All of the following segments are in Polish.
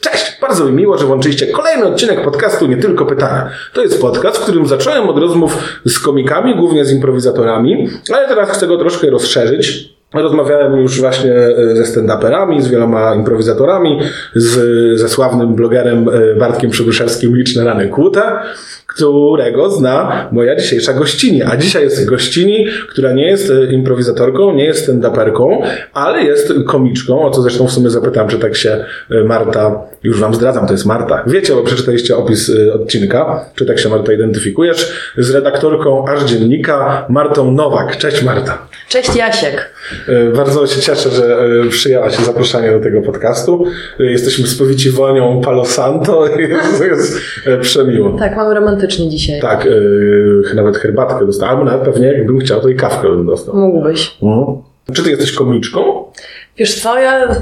Cześć! Bardzo mi miło, że włączyliście kolejny odcinek podcastu Nie Tylko Pytania. To jest podcast, w którym zacząłem od rozmów z komikami, głównie z improwizatorami, ale teraz chcę go troszkę rozszerzyć. Rozmawiałem już właśnie ze stand-uperami, z wieloma improwizatorami, z, ze sławnym blogerem Bartkiem Przygruszewskim Liczne Rany Kłute, którego zna moja dzisiejsza gościni. A dzisiaj jest gościni, która nie jest e, improwizatorką, nie jest stand-uperką, ale jest komiczką, o co zresztą w sumie zapytałem, czy tak się e, Marta, już wam zdradzam, to jest Marta. Wiecie, bo przeczytaliście opis e, odcinka, czy tak się Marta identyfikujesz, z redaktorką aż dziennika Martą Nowak. Cześć Marta. Cześć Jasiek. Bardzo się cieszę, że przyjęła się zaproszenie do tego podcastu. Jesteśmy spowici wonią Palo Santo. Jest, jest przemiło. Tak, mamy dzisiaj. Tak, e, nawet herbatkę dostałem, albo nawet pewnie jakbym chciał, to i kawkę bym dostał. Mógłbyś. Mhm. Czy ty jesteś komiczką? Wiesz co, ja to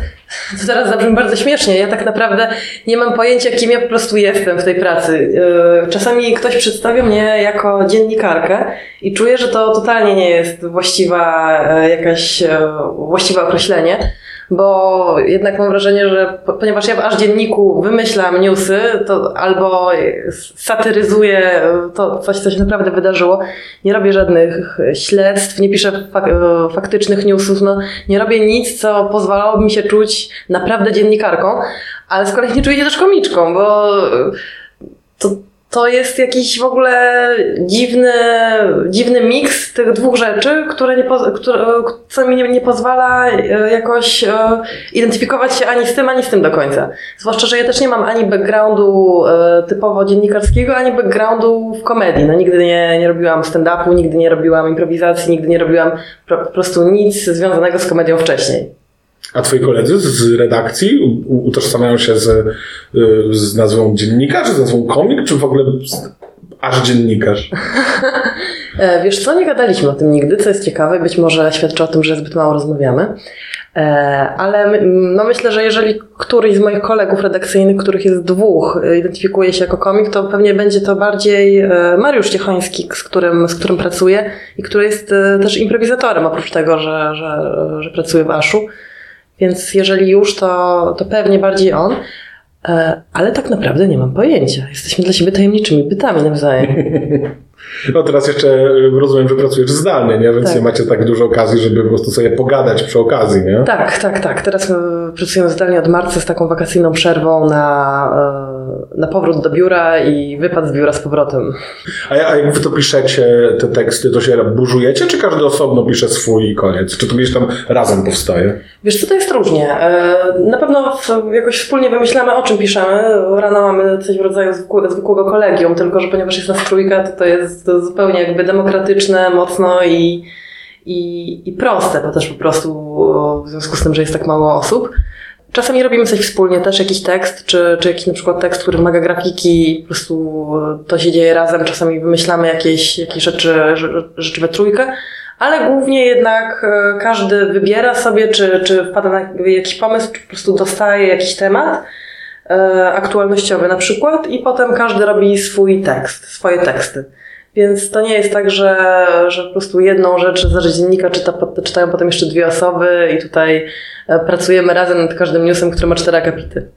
teraz zabrzmi bardzo śmiesznie. Ja tak naprawdę nie mam pojęcia, kim ja po prostu jestem w tej pracy. Yy, Czasami ktoś przedstawia mnie jako dziennikarkę i czuję, że to totalnie nie jest właściwa e, jakaś e, właściwe określenie. Bo jednak mam wrażenie, że po- ponieważ ja aż dzienniku wymyślam newsy, to albo satyryzuję to coś, co się naprawdę wydarzyło, nie robię żadnych śledztw, nie piszę fak e, faktycznych newsów, no, nie robię nic, co pozwalałoby mi się czuć naprawdę dziennikarką, ale z kolei nie czuję się też komiczką, bo e, to, to jest jakiś w ogóle dziwny, dziwny miks tych dwóch rzeczy, które nie, które, co mi nie, nie pozwala e, jakoś e, identyfikować się ani z tym, ani z tym do końca. Zwłaszcza, że ja też nie mam ani backgroundu e, typowo dziennikarskiego, ani backgroundu w komedii. No, nigdy nie, nie robiłam stand-upu, nigdy nie robiłam improwizacji, nigdy nie robiłam po prostu nic związanego z komedią wcześniej. A twoi koledzy z redakcji utożsamiają się z, y, z nazwą dziennikarz, z nazwą komik, czy w ogóle aż dziennikarz? E, Wiesz co, nie gadaliśmy o tym nigdy, co jest ciekawe, być może świadczy o tym, że zbyt mało rozmawiamy. E, Ale no myślę, że jeżeli któryś z moich kolegów redakcyjnych, których jest dwóch, e, identyfikuje się jako komik, to pewnie będzie to bardziej e, Mariusz Ciechoński, z którym, z którym pracuję i który jest też improwizatorem, oprócz tego, że, że, że pracuje w Aszu. Więc jeżeli już, to, to pewnie bardziej on. E, Ale tak naprawdę nie mam pojęcia. Jesteśmy dla siebie tajemniczymi bytami nawzajem. No teraz jeszcze y, rozumiem, że pracujesz zdalnie, nie? Więc Tak. nie macie tak dużo okazji, żeby po prostu sobie pogadać przy okazji, nie? Tak, tak, tak. Teraz e, pracujemy zdalnie od marca z taką wakacyjną przerwą na, e, na powrót do biura i wypad z biura z powrotem. A, ja- a jak wy to piszecie, te teksty, to się burzujecie, czy każdy osobno pisze swój i koniec? Czy to gdzieś tam razem powstaje? Wiesz co, to jest różnie. E, Na pewno jakoś wspólnie wymyślamy, o czym piszemy. Rano mamy coś w rodzaju zwykłego, zwykłego kolegium, tylko że ponieważ jest nas trójka, to to jest zupełnie jakby demokratyczne, mocno i, i, i proste, bo też po prostu w związku z tym, że jest tak mało osób. Czasami robimy coś wspólnie, też jakiś tekst, czy, czy jakiś na przykład tekst, który wymaga grafiki, po prostu to się dzieje razem. Czasami wymyślamy jakieś, jakieś rzeczy, rze- rzeczy we trójkę, ale głównie jednak e, każdy wybiera sobie, czy, czy wpada na jakiś pomysł, czy po prostu dostaje jakiś temat e, aktualnościowy na przykład i potem każdy robi swój tekst, swoje teksty. Więc to nie jest tak, że, że po prostu jedną rzecz z dziennika czyta, czytają potem jeszcze dwie osoby i tutaj e, pracujemy razem nad każdym newsem, który ma cztery akapity.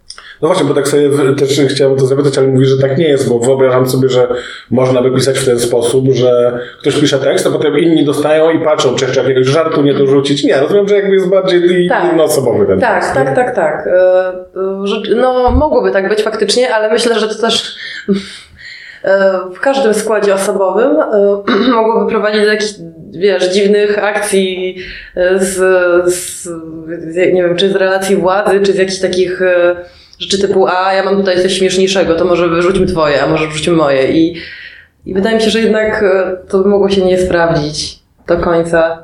No właśnie, bo tak sobie też chciałem to zapytać, ale mówisz, że tak nie jest, bo wyobrażam sobie, że można by pisać w ten sposób, że ktoś pisze tekst, a potem inni dostają i patrzą, czy jeszcze jakiegoś żartu nie dorzucić. Nie, rozumiem, że jakby jest bardziej Tak. jednoosobowy ten Tak, tekst. tak, tak, tak. Rzecz- No, mogłoby tak być faktycznie, ale myślę, że to też w każdym składzie osobowym e, mogłoby prowadzić do jakichś, wiesz, dziwnych akcji e, z, z, nie wiem, czy z relacji władzy, czy z jakichś takich e, rzeczy typu, a ja mam tutaj coś śmieszniejszego, to może wyrzućmy twoje, a może wrzućmy moje. I, i wydaje mi się, że jednak e, to by mogło się nie sprawdzić do końca.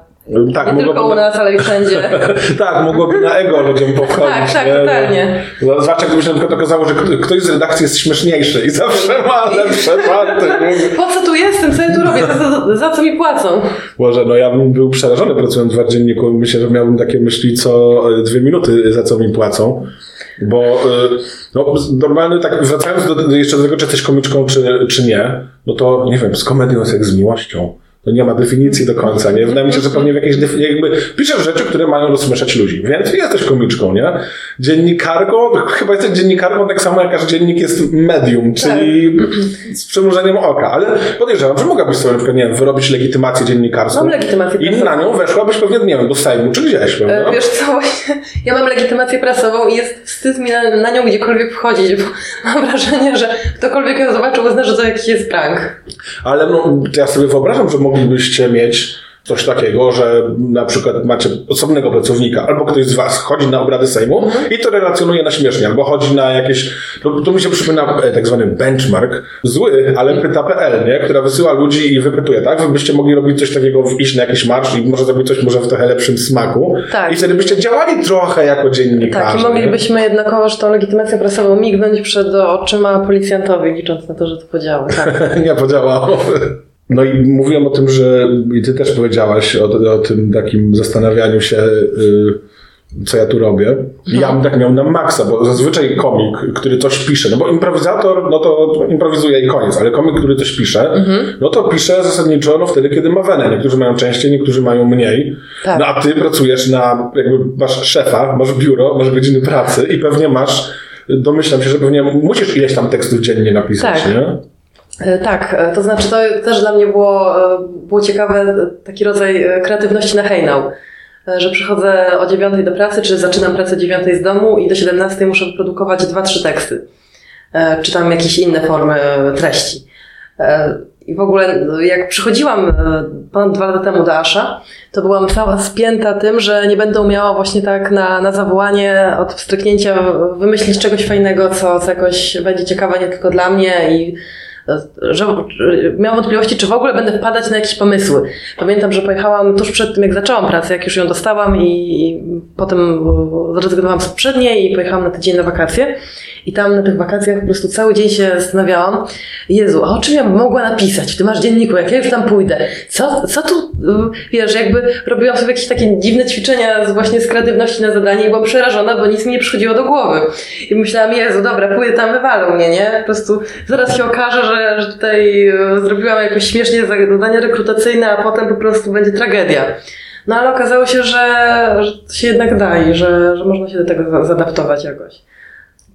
Tak, Nie tylko u nas, ale i wszędzie. tak, mogłoby na ego ludziom powchodzić. Tak, tak, nie? totalnie. No, Zwłaszcza gdyby się na przykład okazało, że kto- ktoś z redakcji jest śmieszniejszy i zawsze ma lepsze party. Po co tu jestem? Co ja tu robię? Za, za, co mi płacą? Może, no ja bym był przerażony pracując w dzienniku. Myślę, że miałbym takie myśli co e, dwie minuty, za co mi płacą. Bo y, no, normalny, tak wracając do, jeszcze do tego, czy jesteś komiczką, czy, czy nie, no to nie wiem, z komedią jest jak z miłością. To nie ma definicji do końca, nie? Wydaje mi się, że pewnie w jakiejś jakby piszesz rzeczy, które mają rozśmieszać ludzi, więc jesteś komiczką, nie? Dziennikarką, chyba jesteś dziennikarką tak samo jak każdy dziennik jest medium, czyli z przymrużeniem oka, ale podejrzewam, że mogłabyś sobie na przykład, nie wiem, wyrobić legitymację dziennikarską. Mam legitymację I prasową. na nią weszłabyś pewnie, nie wiem, do Sejmu czy gdzieś, prawda? E, Wiesz co, właśnie, ja mam legitymację prasową i jest wstyd mi na, na nią gdziekolwiek wchodzić, bo mam wrażenie, że ktokolwiek ją zobaczył, uzna, że to jakiś jest prank. Ale no, ja sobie wyobrażam, że moglibyście mieć coś takiego, że na przykład macie osobnego pracownika, albo ktoś z was chodzi na obrady Sejmu i to relacjonuje na śmiesznie, albo chodzi na jakieś, to, to mi się przypomina e, tak zwany benchmark, zły, ale pyta.pl, nie? która wysyła ludzi i wypytuje, tak? Wy byście mogli robić coś takiego, iść na jakiś marsz i może zrobić coś może w trochę lepszym smaku. Tak. I wtedy byście działali trochę jako dziennikarze. Tak, i moglibyśmy jednakowoż tą legitymację prasową mignąć przed oczyma policjantowi, licząc na to, że to podziały. Tak. nie podziałało. No i mówiłem o tym, że i ty też powiedziałaś o, o tym takim zastanawianiu się, y, co ja tu robię. Ja bym tak miał na maksa, bo zazwyczaj komik, który coś pisze, no bo improwizator, no to improwizuje i koniec, ale komik, który coś pisze, no to pisze zasadniczo no wtedy, kiedy ma wenę. Niektórzy mają częściej, niektórzy mają mniej. Tak. No a ty pracujesz na, jakby masz szefa, masz biuro, masz godziny pracy i pewnie masz, domyślam się, że pewnie musisz ileś tam tekstów dziennie napisać, Tak. nie? E, Tak, e, to znaczy to też dla mnie było, e, było ciekawe, taki rodzaj kreatywności na hejnał. Że przychodzę o 9 do pracy, czy zaczynam pracę o 9 z domu i do 17 muszę wyprodukować 2-3 teksty. Czy tam jakieś inne formy treści. I w ogóle jak przychodziłam ponad dwa lata temu do Asza, to byłam cała spięta tym, że nie będę umiała właśnie tak na, na zawołanie od wstrzyknięcia wymyślić czegoś fajnego, co, co jakoś będzie ciekawe nie tylko dla mnie i że miałam wątpliwości, czy w ogóle będę wpadać na jakieś pomysły. Pamiętam, że pojechałam tuż przed tym, jak zaczęłam pracę, jak już ją dostałam i, potem zrezygnowałam z poprzedniej i pojechałam na tydzień na wakacje. I tam na tych wakacjach po prostu cały dzień się zastanawiałam, Jezu, a o czym ja mogła napisać w tym masz dzienniku, jak ja już tam pójdę? Co, co tu, wiesz, jakby robiłam sobie jakieś takie dziwne ćwiczenia z, właśnie z kreatywności na zadanie i byłam przerażona, bo nic mi nie przychodziło do głowy. I myślałam, Jezu, dobra, pójdę tam, wywalą mnie, nie? Po prostu zaraz się okaże, że, że tutaj y, zrobiłam jakoś śmiesznie zadanie rekrutacyjne, a potem po prostu będzie tragedia. No ale okazało się, że, że to się jednak da i że, że można się do tego za- zaadaptować jakoś.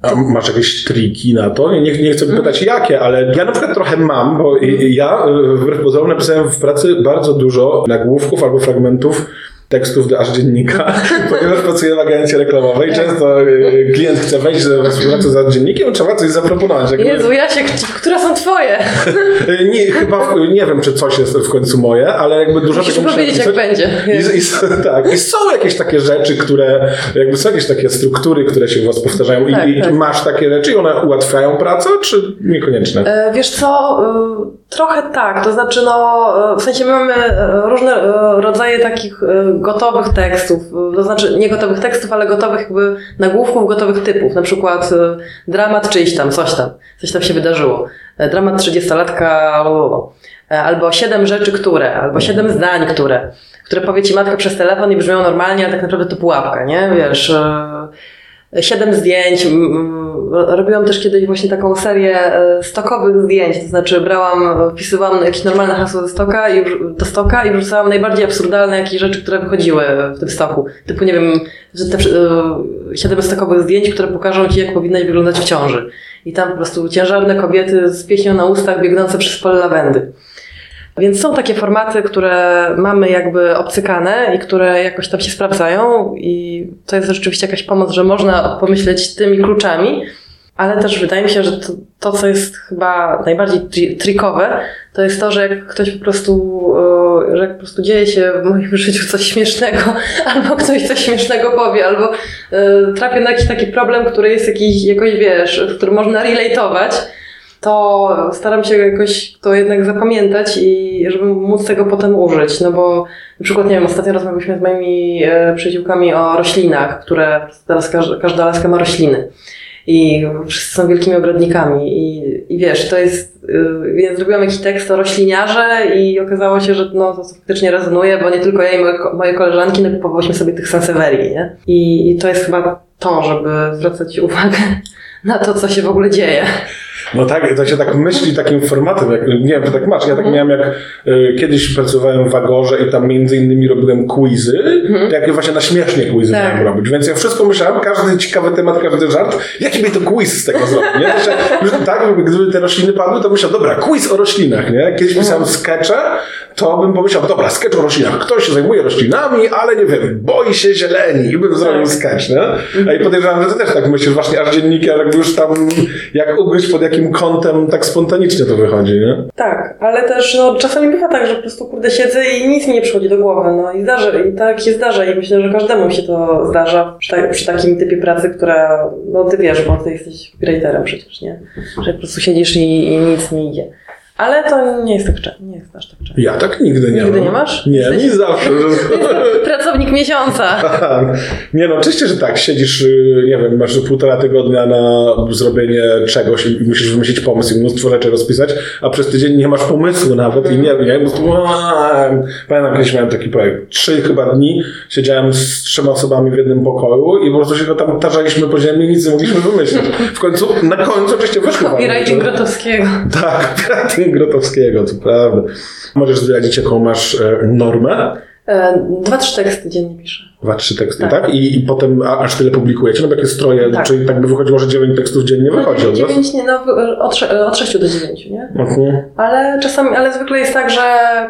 A masz jakieś triki na to? Nie, nie chcę pytać jakie, ale ja na przykład trochę mam, bo ja y, wbrew pozorom napisałem w pracy bardzo dużo nagłówków albo fragmentów tekstów do aż dziennika, ponieważ pracuję w agencji reklamowej. Często y, klient chce wejść we współpracę za dziennikiem, trzeba coś zaproponować. Jakby- Jezu, Jasiek, które są twoje? Y, Nie, chyba, nie wiem, czy coś jest w końcu moje, ale jakby dużo Musisz tego powiedzieć, jak będzie. I, i, tak, I są jakieś takie rzeczy, które, jakby są jakieś takie struktury, które się u Was powtarzają Tak, i, i tak. masz takie rzeczy i one ułatwiają pracę, czy niekoniecznie? E, Wiesz co, e, trochę tak, to znaczy no, e, w sensie my mamy e, różne e, rodzaje takich e, gotowych tekstów, e, to znaczy nie gotowych tekstów, ale gotowych jakby nagłówków, gotowych typów, na przykład e, dramat czyjś tam, coś tam, coś tam się wydarzyło, E, dramat 30-latka, o, e, albo siedem rzeczy, które, albo siedem zdań, które, które powie ci matka przez telefon i brzmią normalnie, ale tak naprawdę to pułapka, nie, wiesz... Siedem zdjęć. Robiłam też kiedyś właśnie taką serię e, stokowych zdjęć, to znaczy brałam, wpisywałam jakieś normalne hasło do stoka i, do stoka i wrzucałam najbardziej absurdalne jakieś rzeczy, które wychodziły w tym stoku. Typu, nie wiem, te e, siedem stokowych zdjęć, które pokażą ci, jak powinnaś wyglądać w ciąży. I tam po prostu ciężarne kobiety z pieśnią na ustach biegnące przez pole lawendy. Więc są takie formaty, które mamy jakby obcykane i które jakoś tam się sprawdzają i to jest rzeczywiście jakaś pomoc, że można pomyśleć tymi kluczami, ale też wydaje mi się, że to, to co jest chyba najbardziej tri- trikowe, to jest to, że jak ktoś po prostu, e, że jak po prostu dzieje się w moim życiu coś śmiesznego, albo ktoś coś śmiesznego powie, albo e, trafię na jakiś taki problem, który jest jakiś, jakoś wiesz, w którym można relatować, to staram się jakoś to jednak zapamiętać i żeby móc tego potem użyć. No bo na przykład, nie wiem, ostatnio rozmawialiśmy z moimi e, przyjaciółkami o roślinach, które teraz każda, laska ma rośliny. I wszyscy są wielkimi ogrodnikami. I, i wiesz, to jest. y, Więc zrobiłam jakiś tekst o rośliniarze i okazało się, że no, to faktycznie rezonuje, bo nie tylko ja i moje, moje koleżanki nakupowałyśmy sobie tych Sansevierii, nie? I, I to jest chyba to, żeby zwracać uwagę na to, co się w ogóle dzieje. No tak, to się tak myśli takim formatem, jak, nie wiem, czy tak masz. Ja tak miałem, jak y, kiedyś pracowałem w Agorze i tam między innymi robiłem quizy, to jakie właśnie na śmiesznie quizy Tak. miałem robić. Więc ja wszystko myślałem, każdy ciekawy temat, każdy żart, jaki by to quiz z tego zrobić, nie? Tak, gdyby te rośliny padły, to myślałem, dobra, quiz o roślinach, nie? Kiedyś pisałem skecze, to bym pomyślał, dobra, sketch o roślinach. Ktoś się zajmuje roślinami, ale nie wiem, boi się zieleni i bym zrobił sketch, nie? A i podejrzewam, że ty też tak myślisz, właśnie aż dziennikarz, jakby już tam, jak ugryźć pod jakim kątem, tak spontanicznie to wychodzi, nie? Tak, ale też no, czasami bywa tak, że po prostu kurde siedzę i nic mi nie przychodzi do głowy. No i zdarza, i tak się zdarza i myślę, że każdemu się to zdarza przy, ta, przy takim typie pracy, która, no ty wiesz, bo ty jesteś copywriterem przecież, nie? Że po prostu siedzisz i, i nic nie idzie. Ale to nie jest tak często, nie jest aż tak często. Ja tak nigdy nie Nigdy mam. nie masz? Nie, Jesteś- nie zawsze. Pracownik miesiąca. nie no, oczywiście, że tak. Siedzisz, y, nie wiem, masz półtora tygodnia na zrobienie czegoś i musisz wymyślić pomysł i mnóstwo rzeczy rozpisać, a przez tydzień nie masz pomysłu nawet i nie wiem, po prostu pamiętam kiedyś miałem taki projekt. Trzy chyba dni siedziałem z trzema osobami w jednym pokoju i po prostu się go tam tarzaliśmy po ziemi i nic nie mogliśmy wymyślić. W końcu, na końcu oczywiście wyszło. Copywriting. Grotowskiego. Tak, copywriting Grotowskiego, to prawda. Możesz zdradzić, jaką masz e, normę? E, Dwa, trzy teksty dziennie piszę. Dwa, trzy teksty, tak? Tak. I, I potem a, aż tyle publikujecie? No bo jakie stroje, Tak. czyli tak by wychodziło, że dziewięć tekstów dziennie wychodzi od nie, no, od, od 6 do 9, nie? Mhm. Ale czasami, ale zwykle jest tak, że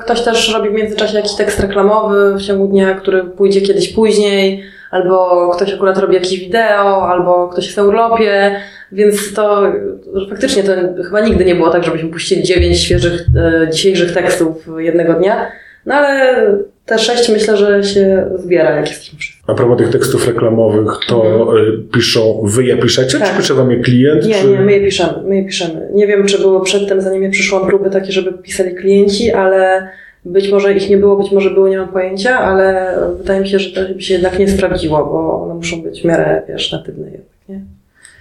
ktoś też robi w międzyczasie jakiś tekst reklamowy w ciągu dnia, który pójdzie kiedyś później, albo ktoś akurat robi jakieś wideo, albo ktoś jest na urlopie, więc to faktycznie to chyba nigdy nie było tak, żebyśmy puścili dziewięć świeżych, e, dzisiejszych tekstów jednego dnia, no ale te sześć myślę, że się zbiera, jak jesteśmy wszyscy. A propos tych tekstów reklamowych, to y, piszą, wy je piszecie, Tak. czy pisze wam je klient? Nie, czy... nie, my je piszemy, my je piszemy. Nie wiem, czy było przedtem, zanim ja przyszłam, próby takie, żeby pisali klienci, ale być może ich nie było, być może były, nie mam pojęcia, ale wydaje mi się, że to by się jednak nie sprawdziło, bo one muszą być w miarę, wiesz, natywne jednak, nie?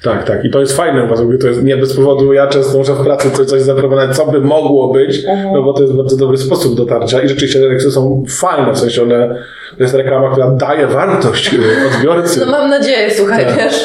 Tak, tak. I to jest fajne u was, bo to jest nie bez powodu. Ja często muszę w pracy coś, coś zaproponować, co by mogło być, Mhm. no bo to jest bardzo dobry sposób dotarcia. I rzeczywiście te teksty są fajne, w sensie one, to jest reklama, która daje wartość y, odbiorcy. No mam nadzieję, słuchaj, Tak. wiesz,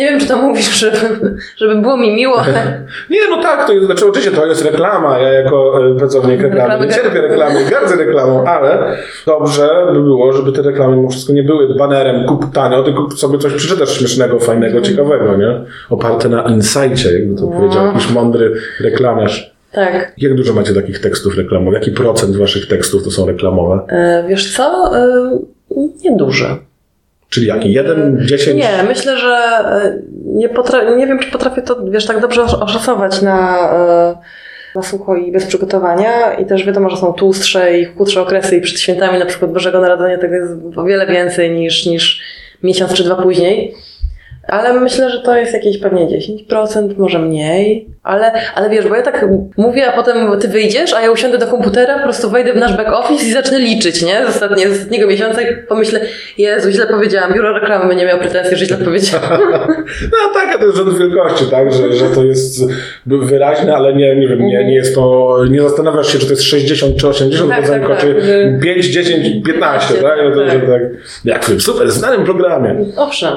nie wiem, czy to mówisz, żeby, żeby było mi miło, ale Nie, no tak, to jest, znaczy oczywiście to jest reklama. Ja jako e, pracownik reklamy Reklamy nie cierpię reklamy, gardzę reklamą, ale dobrze by było, żeby te reklamy mimo wszystko nie były banerem kup tanio, tylko sobie coś przeczytasz śmiesznego, fajnego, ciekawego, nie? Oparte na insightie, jakby to powiedział jakiś mądry reklamiarz. tak. Jak dużo macie takich tekstów reklamowych? Jaki procent waszych tekstów to są reklamowe? E, wiesz co? E, nieduże. Czyli jaki? Jeden, dziesięć? Nie, myślę, że e, nie, potra- nie wiem, czy potrafię to, wiesz, tak dobrze osz- oszacować na, e, na sucho i bez przygotowania. I też wiadomo, że są tłustsze i chudsze okresy i przed świętami na przykład Bożego Narodzenia tego jest o wiele więcej niż, niż miesiąc czy dwa później. Ale myślę, że to jest jakieś pewnie 10%, może mniej. Ale, ale wiesz, bo ja tak mówię, a potem ty wyjdziesz, a ja usiądę do komputera, po prostu wejdę w nasz back office i zacznę liczyć, nie? Z, ostatnie, z ostatniego miesiąca i pomyślę, Jezu, źle powiedziałam, biuro reklamy będzie miał pretensje, że źle powiedziałam. No tak, a to jest rząd wielkości, tak? Że, że to jest wyraźne, ale nie, nie wiem, nie, nie jest to, nie zastanawiasz się, czy to jest 60 czy 80 Tak, tak, tak, czy że- 5, 10, 15, tak? No to, tak. tak. Jak w tym super znanym programie. Owszem.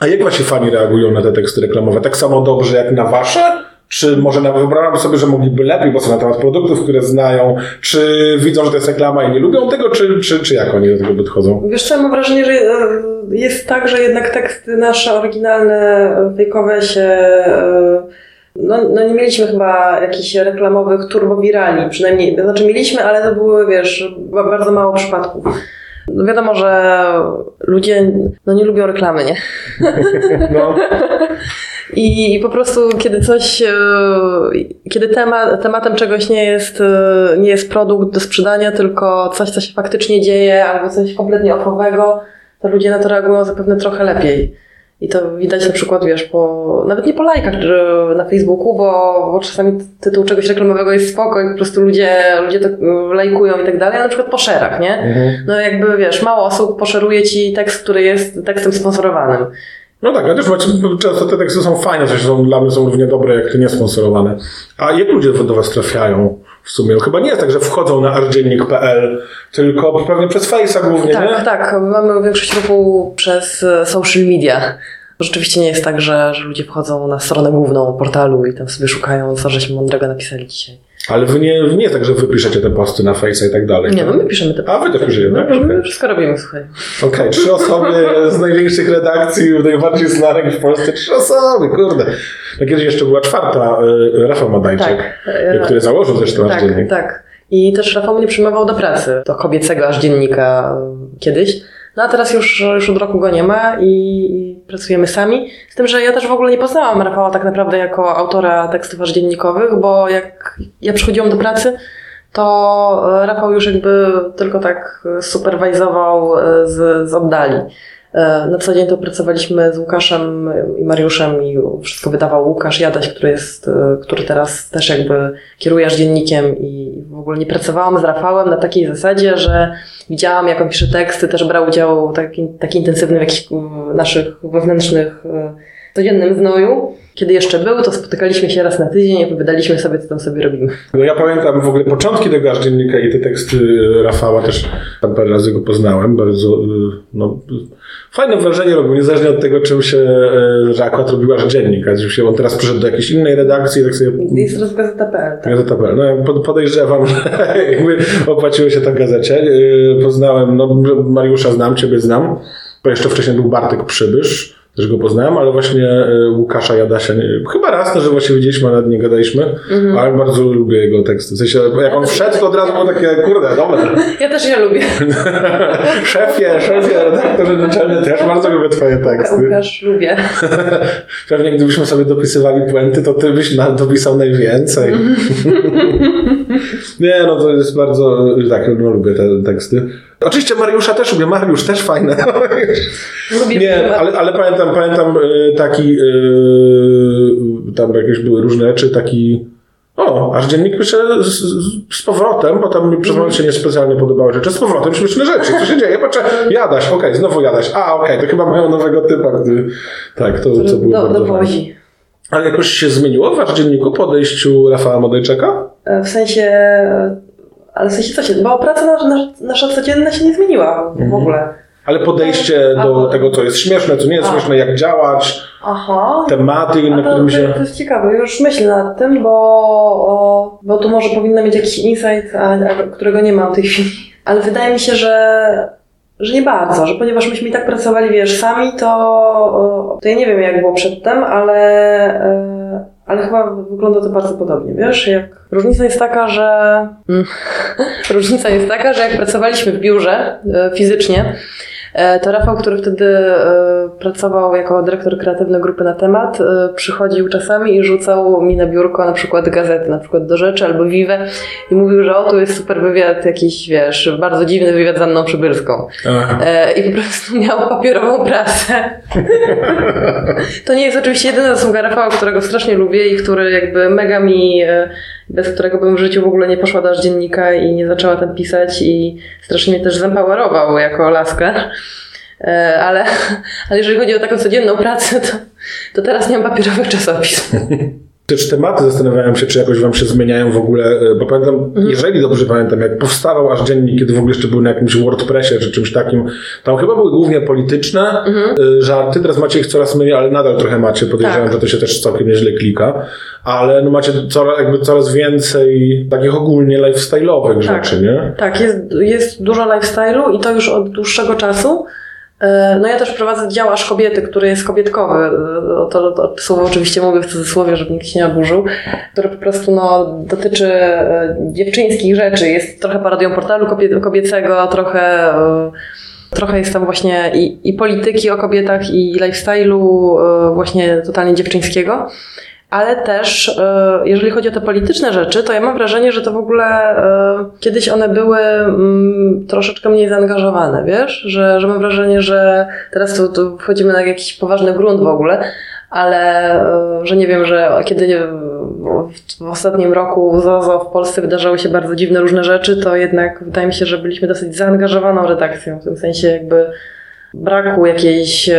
A jak wasi fani reagują na te teksty reklamowe? Tak samo dobrze jak na wasze? Czy może nawet sobie, że mogliby lepiej, bo są na temat produktów, które znają? Czy widzą, że to jest reklama i nie lubią tego, czy, czy, czy jak oni do tego podchodzą? Wiesz co, mam wrażenie, że e, jest tak, że jednak teksty nasze oryginalne, e, fejkowe się... e, No, no nie mieliśmy chyba jakichś reklamowych turbowirali, przynajmniej, znaczy mieliśmy, ale to były, wiesz, ba- bardzo mało przypadków. No wiadomo, że ludzie no nie lubią reklamy, nie? No, I, po prostu, kiedy coś, e, kiedy temat, tematem czegoś nie jest, e, nie jest produkt do sprzedania, tylko coś, co się faktycznie dzieje, albo coś kompletnie ofowego, to ludzie na to reagują zapewne trochę lepiej. I to widać na przykład, wiesz, po, nawet nie po lajkach na Facebooku, bo, bo czasami tytuł czegoś reklamowego jest spoko i po prostu ludzie, ludzie to e, lajkują i tak dalej, a na przykład po szerach, nie? Mhm. No jakby, wiesz, mało osób poszeruje ci tekst, który jest tekstem sponsorowanym. no tak, ale też macie, często te teksty są fajne, coś są dla mnie są równie dobre, jak te niesponsorowane. A jak ludzie do was trafiają w sumie? Chyba nie jest tak, że wchodzą na ardziennik.pl, tylko pewnie przez Face'a głównie, Tak, nie? tak. Mamy większość ruchu przez e, social media. Rzeczywiście nie jest tak, że, że ludzie wchodzą na stronę główną portalu i tam sobie szukają, co żeśmy mądrego napisali dzisiaj. Ale wy nie, nie tak, że wy piszecie te posty na Face'a i tak dalej. Nie, no my piszemy te A, wy też piszecie, no, tak? my Okej. wszystko robimy, słuchaj. Okej, trzy osoby z największych redakcji, najbardziej znanych w Polsce. Trzy osoby, kurde. No kiedyś jeszcze była czwarta, y, Rafał Madajczyk, Tak. y, który założył zresztą nasz Tak, dziennik. tak. I też Rafał mnie przyjmował do pracy, do kobiecego aż dziennika y, kiedyś. No a teraz już, już od roku go nie ma i, pracujemy sami. Z tym, że ja też w ogóle nie poznałam Rafała tak naprawdę jako autora tekstów aż dziennikowych, bo jak ja przychodziłam do pracy, to e, Rafał już jakby tylko tak e, superwizował e, z, z oddali. E, Na co dzień to pracowaliśmy z Łukaszem i Mariuszem i wszystko wydawał Łukasz Jadaś, który jest, e, który teraz też jakby kieruje dziennikiem i w ogóle nie pracowałam z Rafałem na takiej zasadzie, że widziałam jak on pisze teksty, też brał udział taki, taki intensywny w jakichś naszych wewnętrznych e, codziennym znoju. Kiedy jeszcze był, to spotykaliśmy się raz na tydzień i opowiadaliśmy sobie, co tam sobie robimy. No ja pamiętam w ogóle początki tego aż dziennika i te teksty Rafała też tam parę razy go poznałem. Bardzo, y, no, fajne wrażenie robił, niezależnie od tego, czym się, że akurat robił aż dziennik. A się on teraz przyszedł do jakiejś innej redakcji i tak sobie Jest teraz gazeta.pl. Tak? Gazeta.pl. No, ja pod- podejrzewam, że jakby opłaciło się to gazecie. Poznałem, no Mariusza znam, ciebie znam, bo jeszcze wcześniej był Bartek Przybysz, też go poznałem, ale właśnie yy, Łukasza Jadasia, nie, chyba raz żywo się widzieliśmy, a nawet nie gadaliśmy, ale bardzo lubię jego teksty. W sensie, jak on wszedł, to od razu było takie, kurde, dobre. Ja też je lubię. szefie, szefie, redaktorze naczelny, też bardzo lubię twoje teksty. Łukasz lubię. Pewnie gdybyśmy sobie dopisywali puenty, to ty byś nam dopisał najwięcej. Nie, no to jest bardzo, tak, no lubię te teksty. Oczywiście Mariusza też lubię, Mariusz też fajne. lubię Nie, ale, ale pamiętam, pamiętam y, taki, y, tam jakieś były różne rzeczy, taki, o, aż dziennik pisze z, z, powrotem, bo tam mi przez moment się niespecjalnie podobały rzeczy, z powrotem śmieszne rzeczy, co się dzieje? Patrzę, jadaś, okej, znowu jadaś, a okej, to chyba mają nowego typa, który, tak, to, co było do, bardzo dowozi. Ale jakoś się zmieniło w wasz dzienniku po odejściu Rafała Modejczaka? E, W sensie, e, ale w sensie co się, bo praca nasza, nasza, codzienna się nie zmieniła w ogóle. Ale podejście A, do bo- tego, co jest śmieszne, co nie jest A. śmieszne, jak działać, Aha. tematy, A na to, którym to, się... to jest ciekawe, już myślę nad tym, bo, o, bo tu może powinna mieć jakiś insight, a, a, którego nie mam w tej chwili. Ale wydaje mi się, że, że nie bardzo, że ponieważ myśmy i tak pracowali, wiesz, sami, to, o, to ja nie wiem, jak było przedtem, ale, e, ale chyba wygląda to bardzo podobnie, wiesz, jak... Różnica jest taka, że... Różnica jest taka, że jak pracowaliśmy w biurze e, fizycznie, To Rafał, który wtedy e, pracował jako dyrektor kreatywny grupy na temat, e, przychodził czasami i rzucał mi na biurko na przykład gazety, na przykład do rzeczy albo Vive i mówił, że o, tu jest super wywiad jakiś, wiesz, bardzo dziwny wywiad z Anną. Aha. E, I po prostu miał papierową prasę. to nie jest oczywiście jedyna zasługa Rafała, którego strasznie lubię i który jakby mega mi, e, bez którego bym w życiu w ogóle nie poszła do aż dziennika i nie zaczęła tam pisać i strasznie mnie też zempowerował jako laskę. E, Ale, ale jeżeli chodzi o taką codzienną pracę, to, to teraz nie mam papierowych czasopism. Też tematy zastanawiałem się, czy jakoś wam się zmieniają w ogóle, e, bo pamiętam, jeżeli dobrze pamiętam, jak powstawał aż dziennik, kiedy w ogóle jeszcze był na jakimś WordPressie czy czymś takim, tam chyba były głównie polityczne e, żarty, teraz macie ich coraz mniej, ale nadal trochę macie, podejrzewam, Tak. że to się też całkiem nieźle klika, ale no macie coraz, jakby coraz więcej takich ogólnie lifestyle'owych Tak. rzeczy, nie? Tak, jest, jest dużo lifestyle'u i to już od dłuższego czasu. E, No ja też prowadzę dział Aż Kobiety, który jest kobietkowy. E, To, to słowo oczywiście mówię w cudzysłowie, żeby nikt się nie oburzył. Który po prostu no, dotyczy e, dziewczyńskich rzeczy. Jest trochę parodią portalu kobie- kobiecego, trochę... Trochę jest tam właśnie i, i polityki o kobietach, i lifestyle'u właśnie totalnie dziewczyńskiego. Ale też, e, jeżeli chodzi o te polityczne rzeczy, to ja mam wrażenie, że to w ogóle e, kiedyś one były mm, troszeczkę mniej zaangażowane, wiesz? Że, że mam wrażenie, że teraz tu, tu wchodzimy na jakiś poważny grunt w ogóle, ale e, że nie wiem, że kiedy w, ostatnim roku ZOZO w Polsce wydarzały się bardzo dziwne różne rzeczy, to jednak wydaje mi się, że byliśmy dosyć zaangażowaną redakcją, w tym sensie jakby braku jakiejś,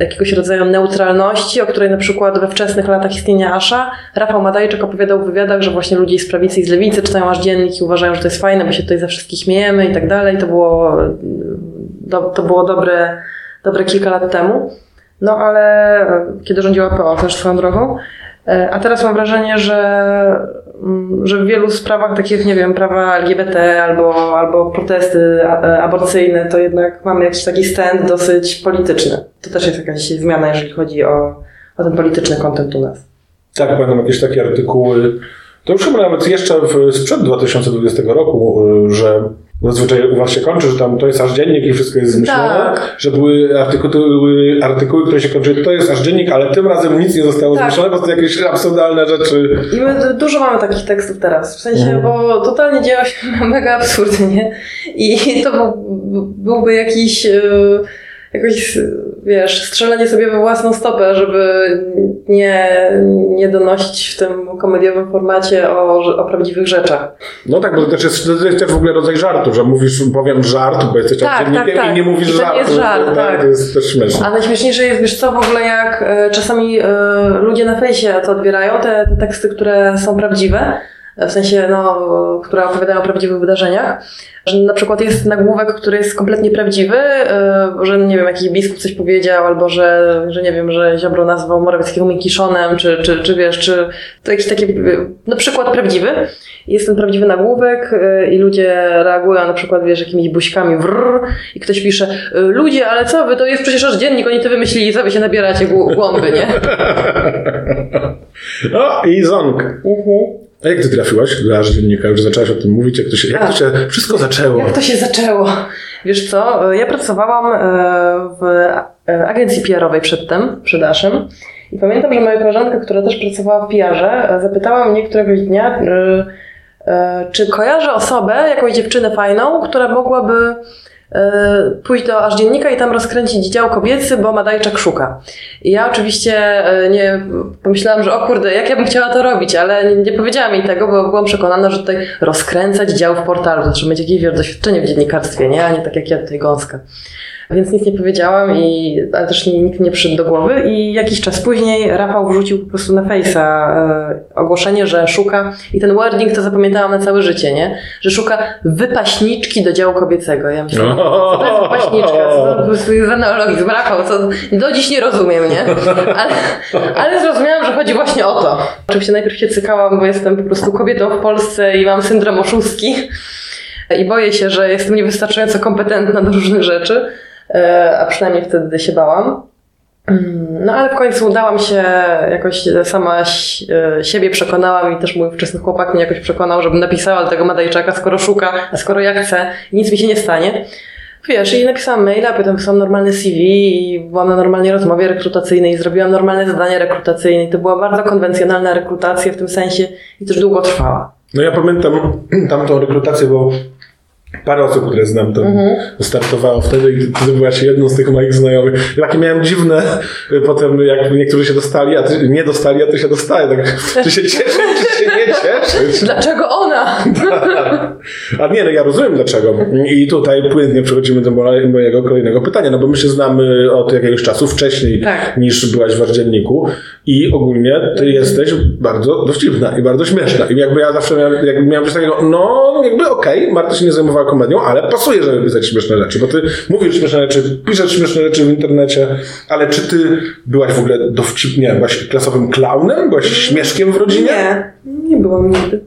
jakiegoś rodzaju neutralności, o której na przykład we wczesnych latach istnienia Asza Rafał Madajczyk opowiadał w wywiadach, że właśnie ludzie z prawicy i z lewicy czytają aż dziennik i uważają, że to jest fajne, bo się tutaj ze wszystkich śmiejemy i tak dalej. To było, to było dobre, dobre kilka lat temu. No ale e, kiedy rządziła PO też swoją drogą. E, A teraz mam wrażenie, że, mm, że w wielu sprawach takich, nie wiem, prawa LGBT albo, albo protesty e, aborcyjne, to jednak mamy jakiś taki stand dosyć polityczny. To też jest jakaś zmiana, jeżeli chodzi o, o ten polityczny kontent u nas. Tak, pamiętam jakieś takie artykuły. To już chyba nawet jeszcze w, sprzed 2020 roku, że zazwyczaj u was się kończy, że tam to jest aż dziennik i wszystko jest zmyślone, Tak. że były artykuły, artykuły, które się kończyły, to jest aż dziennik, ale tym razem nic nie zostało Tak. zmyślone, bo to jakieś absurdalne rzeczy. I my dużo mamy takich tekstów teraz, w sensie, Mhm. bo totalnie dzieją się mega absurdy, nie? I to był, byłby jakiś, e, jakoś, wiesz, strzelanie sobie we własną stopę, żeby nie, nie donosić w tym komediowym formacie o, o prawdziwych rzeczach. No tak, bo to też jest, to jest też w ogóle rodzaj żartu, że mówisz, powiem żart, bo jesteś Tak, tak, tak. i nie mówisz I żartu. jest żart, to, tak. to jest też śmieszne. A najśmieszniejsze jest, wiesz co, w ogóle jak e, czasami e, ludzie na fejsie to odbierają, te, te teksty, które są prawdziwe, w sensie, no, które opowiadają o prawdziwych wydarzeniach, że na przykład jest nagłówek, który jest kompletnie prawdziwy, e, że nie wiem, jakiś biskup coś powiedział, albo że, że nie wiem, że Ziobro nazwał Morawieckiego Minkiszonem, czy, czy, czy wiesz, czy to jakiś taki, e, no przykład prawdziwy. Jest ten prawdziwy nagłówek e, i ludzie reagują na przykład, wiesz, jakimiś buźkami wrr, i ktoś pisze, e, ludzie, ale co wy, to jest przecież aż dziennik, oni to wymyślili, co wy się nabieracie głą- głąby, nie? No i ząg. A jak ty trafiłaś do aż dziennika? Już zaczęłaś o tym mówić, jak to się, jak to się wszystko zaczęło? Jak to się zaczęło? Wiesz co, ja pracowałam e, w e, agencji PR-owej przedtem, przed Aszem. I pamiętam, że moja koleżanka, która też pracowała w PR-ze, e, zapytała mnie któregoś dnia, czy kojarzę osobę, jakąś dziewczynę fajną, która mogłaby pójść do aż dziennika i tam rozkręcić dział kobiecy, bo Madajczak szuka. I ja oczywiście e, nie pomyślałam, że o kurde, jak ja bym chciała to robić, ale nie, nie powiedziałam jej tego, bo byłam przekonana, że tutaj rozkręcać dział w portalu, to trzeba mieć jakieś doświadczenie w dziennikarstwie, nie? A nie tak jak ja tutaj gąska. Więc nic nie powiedziałam, i, ale też nikt nie przyszedł do głowy. I jakiś czas później Rafał wrzucił po prostu na Face'a e, ogłoszenie, że szuka, i ten wording to zapamiętałam na całe życie, nie? Że szuka wypaśniczki do działu kobiecego. Ja myślę, co to jest wypaśniczka? Co to po prostu jest analogiczny Rafał, co do dziś nie rozumiem, nie? Ale, ale zrozumiałam, że chodzi właśnie o to. Oczywiście najpierw się cykałam, bo jestem po prostu kobietą w Polsce i mam syndrom oszustki. I boję się, że jestem niewystarczająco kompetentna do różnych rzeczy, a przynajmniej wtedy się bałam. Mm, No ale w końcu udałam się jakoś sama ś- e, siebie przekonałam i też mój wczesny chłopak mnie jakoś przekonał, żebym napisała do tego Madajczaka, skoro szuka, a skoro ja chcę i nic mi się nie stanie. Wiesz, i napisałam maila, potem wysłałam normalny CV i byłam na normalnej rozmowie rekrutacyjnej, zrobiłam normalne zadanie rekrutacyjne i to była bardzo konwencjonalna rekrutacja w tym sensie i też długo trwała. No ja pamiętam tamtą rekrutację, bo parę osób, które znam, tam Mhm. startowało wtedy i ty, byłaś jedną z tych moich znajomych. Takie miałem dziwne, y, potem jak niektórzy się dostali, a ty nie dostali, a ty się dostaje. Tak, czy się cieszyć, czy się nie cieszyć? Dlaczego ona? A nie, no ja rozumiem dlaczego. I tutaj płynnie przechodzimy do mo- mojego kolejnego pytania, no bo my się znamy od jakiegoś czasu wcześniej Tak. niż byłaś w dzienniku i ogólnie ty jesteś bardzo dowcipna i bardzo śmieszna. I jakby ja zawsze miałem, jakby miałem coś takiego, no jakby okej, Marta się nie zajmowała komedią, ale pasuje, żeby pisać śmieszne rzeczy, bo ty mówisz śmieszne rzeczy, piszesz śmieszne rzeczy w internecie, ale czy ty byłaś w ogóle dowcipnie, byłaś klasowym klaunem? Byłaś śmieszkiem w rodzinie? Nie, nie byłam nigdy.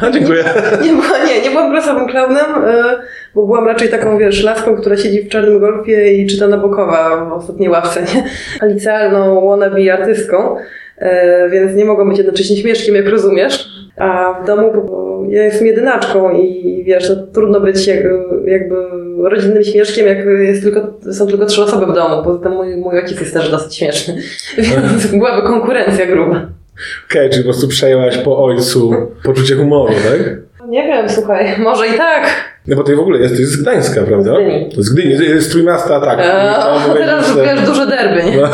A, dziękuję. Nie, była, nie, nie byłam klasowym klaunem, y, bo byłam raczej taką, wiesz, laską, która siedzi w czarnym golfie i czyta Nabokowa w ostatniej ławce, nie? A licealną wannabe artystką, y, więc nie mogłam być jednocześnie śmieszkiem, jak rozumiesz. A w domu bo ja jestem jedynaczką i wiesz, no, trudno być jak, jakby rodzinnym śmieszkiem, jak jest tylko, są tylko trzy osoby w domu. Poza tym mój, mój ojciec jest też dosyć śmieszny, więc byłaby konkurencja gruba. Okej, czyli po prostu przejęłaś po ojcu poczucie humoru, tak? Nie wiem, słuchaj, może i tak. No bo ty w ogóle jesteś z Gdańska, prawda? Z Gdyni. Z Gdyni, z- Trójmiasta, tak. Eee, teraz wiesz, duże derby, nie?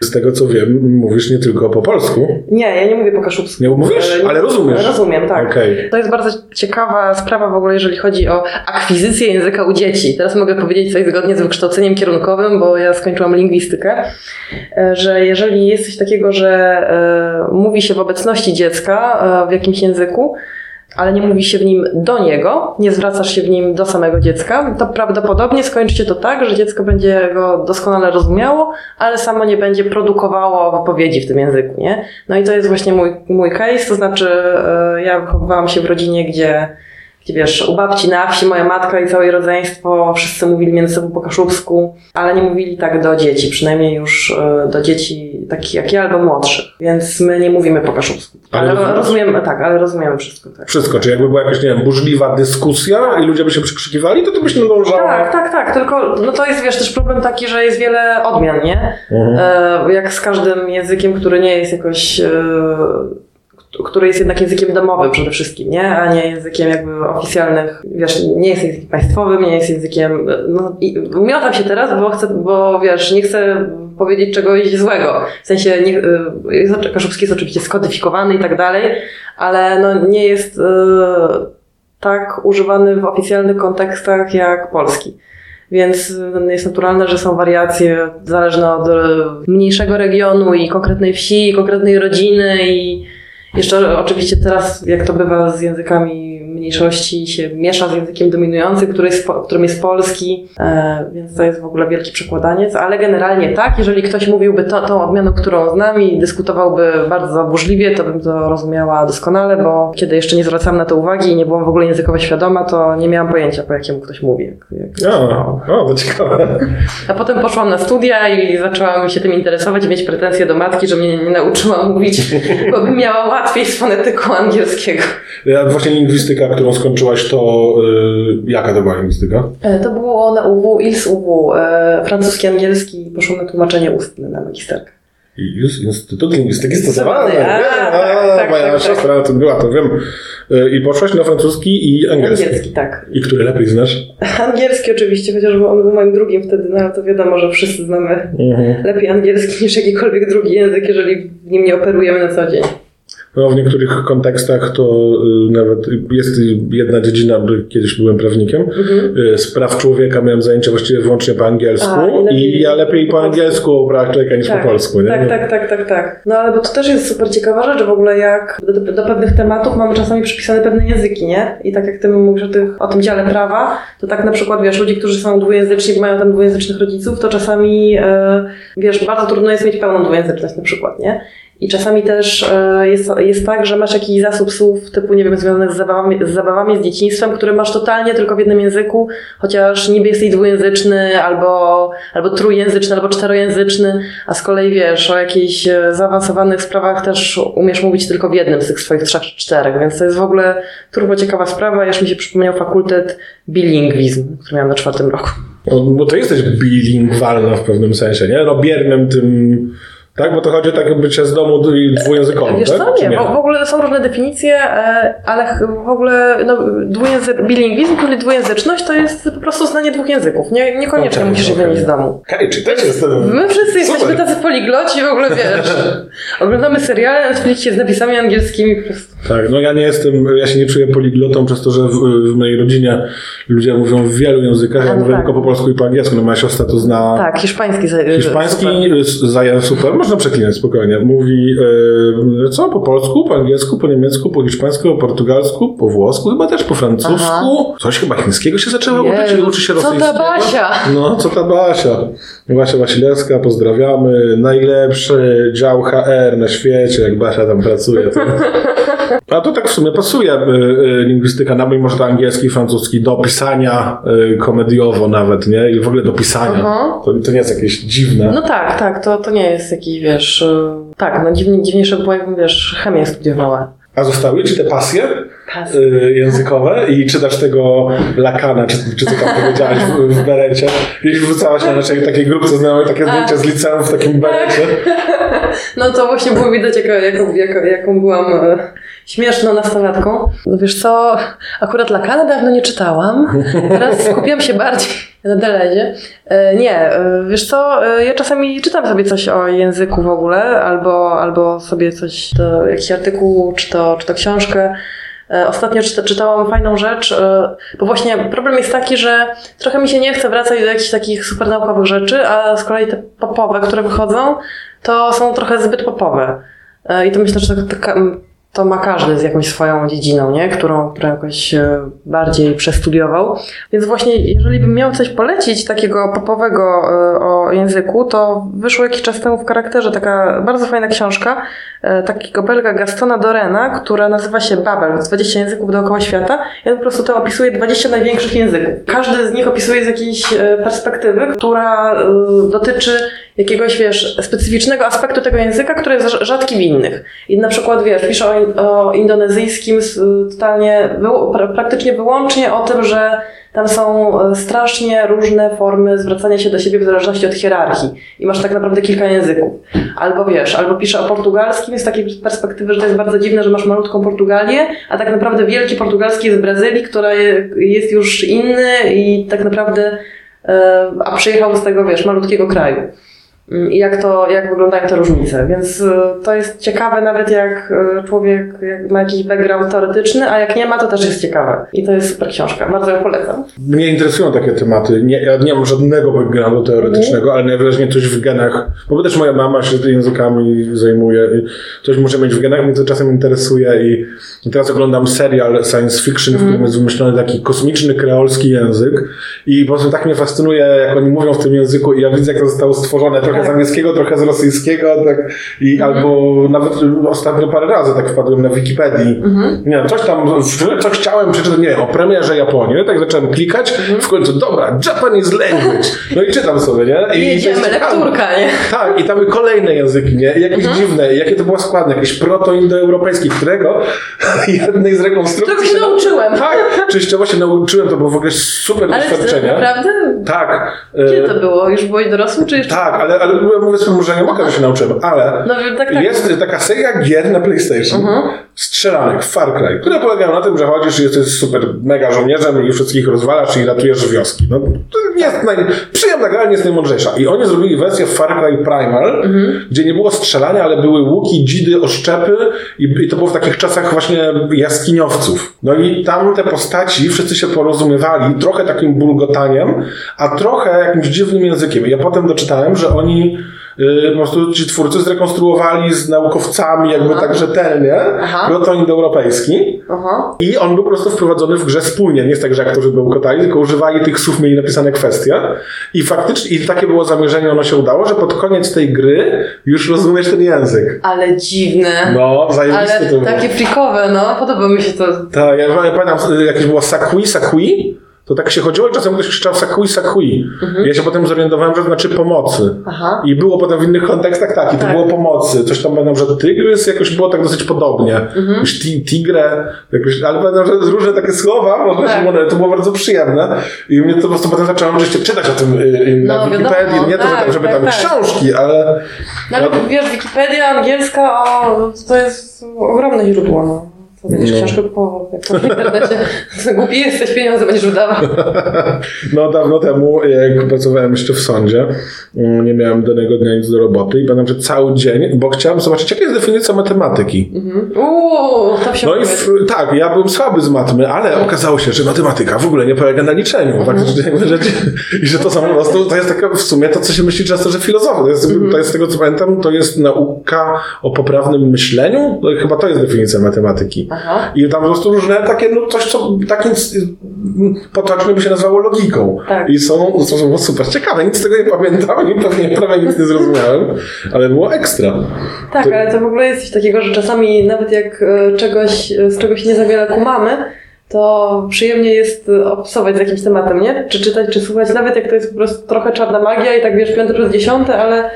Z tego co wiem, mówisz nie tylko po polsku. Nie, ja nie mówię po kaszubsku. Nie mówisz? Ale rozumiesz. Rozumiem, tak. Okej. To jest bardzo ciekawa sprawa w ogóle, jeżeli chodzi o akwizycję języka u dzieci. Teraz mogę powiedzieć coś zgodnie z wykształceniem kierunkowym, bo ja skończyłam lingwistykę, e, że jeżeli jest coś takiego, że e, mówi się w obecności dziecka e, w jakimś języku, ale nie mówi się w nim do niego, nie zwracasz się w nim do samego dziecka, to prawdopodobnie skończy się to tak, że dziecko będzie go doskonale rozumiało, ale samo nie będzie produkowało wypowiedzi w tym języku, nie? No i to jest właśnie mój, mój case, to znaczy e, ja wychowywałam się w rodzinie, gdzie wiesz, u babci na wsi moja matka i całe rodzeństwo, wszyscy mówili między sobą po kaszubsku, ale nie mówili tak do dzieci, przynajmniej już e, do dzieci takich jak ja albo młodszych, więc my nie mówimy po kaszubsku. Ale Ale, rozumiemy, tak, ale rozumiemy wszystko, tak. Wszystko, czy jakby była jakaś, nie wiem, burzliwa dyskusja i ludzie by się przykrzykiwali, to ty byś nadążała. Tak, tak, tak, tylko no to jest wiesz też problem taki, że jest wiele odmian, nie? Mhm. E, jak z każdym językiem, który nie jest jakoś, e, który jest jednak językiem domowym przede wszystkim, nie? A nie językiem jakby oficjalnych, wiesz, nie jest językiem państwowym, nie jest językiem, no i miotam się teraz, bo chcę, bo wiesz, nie chcę powiedzieć czegoś złego. W sensie, nie, e, jest, kaszubski jest oczywiście skodyfikowany i tak dalej, ale no nie jest e, tak używany w oficjalnych kontekstach jak polski. Więc y, jest naturalne, że są wariacje zależne od y, mniejszego regionu i konkretnej wsi, i konkretnej rodziny i jeszcze oczywiście teraz, jak to bywa z językami mniejszości, się miesza z językiem dominującym, który jest, którym jest polski, e, więc to jest w ogóle wielki przekładaniec, ale generalnie tak, jeżeli ktoś mówiłby to, tą odmianą, którą znam i dyskutowałby bardzo burzliwie, to bym to rozumiała doskonale, bo kiedy jeszcze nie zwracałam na to uwagi i nie byłam w ogóle językowo świadoma, to nie miałam pojęcia, po jakiemu ktoś mówi. Jak, jak O, o, to ciekawe. a potem poszłam na studia i zaczęłam się tym interesować i mieć pretensje do matki, że mnie nie nauczyła mówić, bo bym miała łatwiej z fonetyką angielskiego. Ja właśnie lingwistyka, którą skończyłaś, to y, jaka to była lingwistyka? E, To było na UW, ILS UW, e, francuski, angielski, poszło na tłumaczenie ustne na magisterkę. I już Instytut Lingwistyki Stosowanej. A, Wiem, tak, a, tak, moja tak, siostra tym była, to wiem. Y, I poszłaś na francuski i angielski. Angielski, tak. I który lepiej znasz? Angielski oczywiście, chociaż on był moim drugim wtedy, no ale to wiadomo, że wszyscy znamy Mhm. lepiej angielski niż jakikolwiek drugi język, jeżeli nim nie operujemy na co dzień. No, w niektórych kontekstach to y, nawet jest jedna dziedzina, bo kiedyś byłem prawnikiem, Mhm. y, z praw człowieka miałem zajęcia właściwie wyłącznie po angielsku A, i lepiej i ja lepiej po angielsku o prawach człowieka niż po polsku. Nie? Tak, tak, tak, tak, tak. No ale bo to też jest super ciekawa rzecz w ogóle, jak do, do, do pewnych tematów mamy czasami przypisane pewne języki, nie? I tak jak ty mówisz o, tych, o tym dziale prawa, to tak na przykład, wiesz, ludzie, którzy są dwujęzyczni, mają tam dwujęzycznych rodziców, to czasami, e, wiesz, bardzo trudno jest mieć pełną dwujęzyczność na przykład, nie? I czasami też e, jest, jest tak, że masz jakiś zasób słów typu, nie wiem, związanych z zabawami, z zabawami, z dzieciństwem, który masz totalnie tylko w jednym języku, chociaż niby jesteś dwujęzyczny albo, albo trójjęzyczny, albo czterojęzyczny, a z kolei wiesz, o jakichś e, zaawansowanych sprawach też umiesz mówić tylko w jednym z tych swoich trzech czy czterech, więc to jest w ogóle turbo ciekawa sprawa. Już mi się przypomniał fakultet bilingwizm, który miałam na czwartym roku. No, bo to jesteś bilingwalna w pewnym sensie, nie? No tym... Tak, bo to chodzi o takie bycie z domu dwujęzykowym, Wiesz tak? co, Czy nie, w, w ogóle są różne definicje, e, ale w ogóle no, dwujęzy- bilingwizm, czyli dwujęzyczność, to jest po prostu znanie dwóch języków. Nie, niekoniecznie Okej, musisz okej. wynieść z domu. Okej, czy też jest ten... My wszyscy jesteśmy tacy poligloci, w ogóle wiesz. Oglądamy seriale na Netflixie z napisami angielskimi po prostu. Tak, no ja nie jestem, ja się nie czuję poliglotą przez to, że w, w mojej rodzinie ludzie mówią w wielu językach, ja no mówię tak. tylko po polsku i po angielsku, no moja siostra to zna Tak, hiszpański. hiszpański, zaję super, można przeklinać spokojnie. Mówi e, co? Po polsku, po angielsku, po niemiecku, po hiszpańsku, po portugalsku, po włosku, chyba też po francusku. Coś chyba chińskiego się zaczęła uczyć, Jezu, i uczy się co ta rosyjskiego. Basia? No, co ta Basia? Basia Wasilewska, pozdrawiamy. Najlepszy dział HR na świecie, jak Basia tam pracuje. To... A to tak w sumie pasuje y, y, lingwistyka, nawet może to angielski, francuski, do pisania y, komediowo nawet, nie? I w ogóle do pisania. To, to nie jest jakieś dziwne. No tak, tak, to, to nie jest jakiś, wiesz... Tak, no dziwnie, dziwniejsze było, jakbym, wiesz, chemię studiowała. A zostały ci te pasje Pas. Y, językowe i czytasz tego Lakana, czy, czy co tam powiedziałaś w, w berecie? I wrzucałaś na naszej takiej grupce znajomej takie zdjęcia z liceum w takim berecie. No to właśnie było widać, jaka, jaką, jaką, jaką byłam e, śmieszną nastolatką. No wiesz co, akurat Lakana dawno nie czytałam. Teraz skupiam się bardziej na Delezie. E, nie, e, wiesz co, e, ja czasami czytam sobie coś o języku w ogóle, albo, albo sobie coś, to jakiś artykuł, czy to, czy to książkę. E, Ostatnio czyta, czytałam fajną rzecz, e, bo właśnie problem jest taki, że trochę mi się nie chce wracać do jakichś takich super naukowych rzeczy, a z kolei te popowe, które wychodzą, to są trochę zbyt popowe. E, I to myślę, że tak- taka, m, to ma każdy z jakąś swoją dziedziną, nie? Którą, którą jakoś e, bardziej przestudiował. Więc właśnie, jeżeli bym miał coś polecić takiego popowego e, o języku, to wyszło jakiś czas temu w charakterze taka bardzo fajna książka e, takiego Belga Gastona Dorena, która nazywa się Babel, 20 języków dookoła świata. On po prostu to opisuje 20 największych języków. Każdy z nich opisuje z jakiejś perspektywy, która dotyczy jakiegoś, wiesz, specyficznego aspektu tego języka, który jest rz- rzadki w innych. I na przykład, wiesz, pisze o, o indonezyjskim totalnie, praktycznie wyłącznie o tym, że tam są e, strasznie różne formy zwracania się do siebie w zależności od hierarchii. I masz tak naprawdę kilka języków. Albo wiesz, albo pisze o portugalskim z takiej perspektywy, że to jest bardzo dziwne, że masz malutką Portugalię, a tak naprawdę wielki portugalski jest w Brazylii, która je- jest już inny i tak naprawdę, e, a przyjechał z tego, wiesz, malutkiego kraju. Mm, I jak to, jak wyglądają te różnice. Więc y, to jest ciekawe nawet jak y, człowiek ma jakiś background teoretyczny, a jak nie ma, to też jest ciekawe. I to jest super książka. Bardzo ją polecam. Mnie interesują takie tematy. Nie, ja nie mam żadnego backgroundu teoretycznego, ale najwyraźniej coś w genach, bo też moja mama się językami zajmuje coś muszę mieć w genach, mnie to czasem interesuje i i teraz oglądam serial science fiction, w którym jest wymyślony taki kosmiczny kreolski język i po prostu tak mnie fascynuje, jak oni mówią w tym języku i ja widzę, jak to zostało stworzone, trochę z angielskiego, trochę z rosyjskiego, tak, i albo nawet ostatnio parę razy tak wpadłem na Wikipedii. Nie wiem, coś tam, coś chciałem przeczytać, nie wiem, o premierze Japonii, tak zacząłem klikać, w końcu, dobra, Japanese language. No i czytam sobie, nie? I Jedziemy, lekturka, nie? Tak, i tam kolejne języki, nie? Jakieś Mhm. dziwne, jakie to było składne, jakieś proto-indoeuropejskie, którego jednej z rekonstrukcji... Czego się nauczyłem. Tak, częściowo się nauczyłem, to było w ogóle super Ale doświadczenie. naprawdę? Tak. Gdzie e, to było? Już byłeś dorosły, czy jeszcze? Tak, ale, ale mówię sobie, że nie mogę, że się nauczyłem, ale No tak, tak. jest taka seria gier na PlayStation, strzelanek, Far Cry, które polegają na tym, że chodzisz i jesteś super mega żołnierzem i wszystkich rozwalasz i ratujesz wioski. No, to jest naj... Przyjemna gra, nie jest najmądrzejsza. I oni zrobili wersję Far Cry Primal, gdzie nie było strzelania, ale były łuki, dzidy, oszczepy i, i to było w takich czasach właśnie jaskiniowców. No i tam te postaci wszyscy się porozumiewali trochę takim bulgotaniem, a trochę jakimś dziwnym językiem. Ja potem doczytałem, że oni y, po prostu ci twórcy zrekonstruowali z naukowcami jakby Aha. tak rzetelnie Aha. proto-indoeuropejski Aha. i on był po prostu wprowadzony w grze spójnie. Nie jest tak, że aktorzy bełkotali, tylko używali tych słów, mieli napisane kwestie i faktycznie, i takie było zamierzenie, ono się udało, że pod koniec tej gry już rozumiesz ten język. Ale dziwne. No, zajebiste Ale to było. takie frikowe, no. Podoba mi się to. Tak, ja, ja pamiętam, y, jakieś było Sakui, Sakui, to tak się chodziło i czasem ktoś krzyczał Sakui, Sakui. Ja się potem zorientowałem, że to znaczy pomocy. Aha. I było potem w innych kontekstach tak, i to Tak. było pomocy. Coś tam pamiętam, że tygrys jakoś było tak dosyć podobnie. Mhm. Już ti, tigrę, jakoś, ale pamiętam, że różne takie słowa, bo Tak. one- to było bardzo przyjemne. I mnie to po prostu potem zacząłem rzeczywiście czytać o tym y, y, na No, Wikipedii. wiadomo, Nie to, że tak, tam, żeby tak, tam tak. książki, ale... No ale wiesz, Wikipedia angielska, o, to jest ogromne źródło, no. Będziesz No. książkę kupował. Głupi jesteś, pieniądze będziesz wydawał. No dawno temu, jak pracowałem jeszcze w sądzie, mm, nie miałem danego dnia nic do roboty i pamiętam, że cały dzień, bo chciałem zobaczyć, jaka jest definicja matematyki. Uuu, to się No i w, tak, ja byłem słaby z matmy, ale okazało się, że matematyka w ogóle nie polega na liczeniu. Faktycznie, że, I że to są po prostu, to jest taka w sumie to, co się myśli często, że filozofia. To jest, to jest z tego, co pamiętam, to jest nauka o poprawnym myśleniu. To chyba to jest definicja matematyki. Aha. I tam po prostu różne takie, no coś, co takim potocznie by się nazywało logiką. Tak. I są, to są super ciekawe. Nic z tego nie pamiętam i pewnie prawie nic nie zrozumiałem, ale było ekstra. Tak, ale to w ogóle jest coś takiego, że czasami nawet jak e, czegoś, e, z czegoś nie za wiele kumamy, to przyjemnie jest e, obsować z jakimś tematem, nie? Czy czytać, czy słuchać, nawet jak to jest po prostu trochę czarna magia i tak wiesz, piąte przez dziesiąte, ale,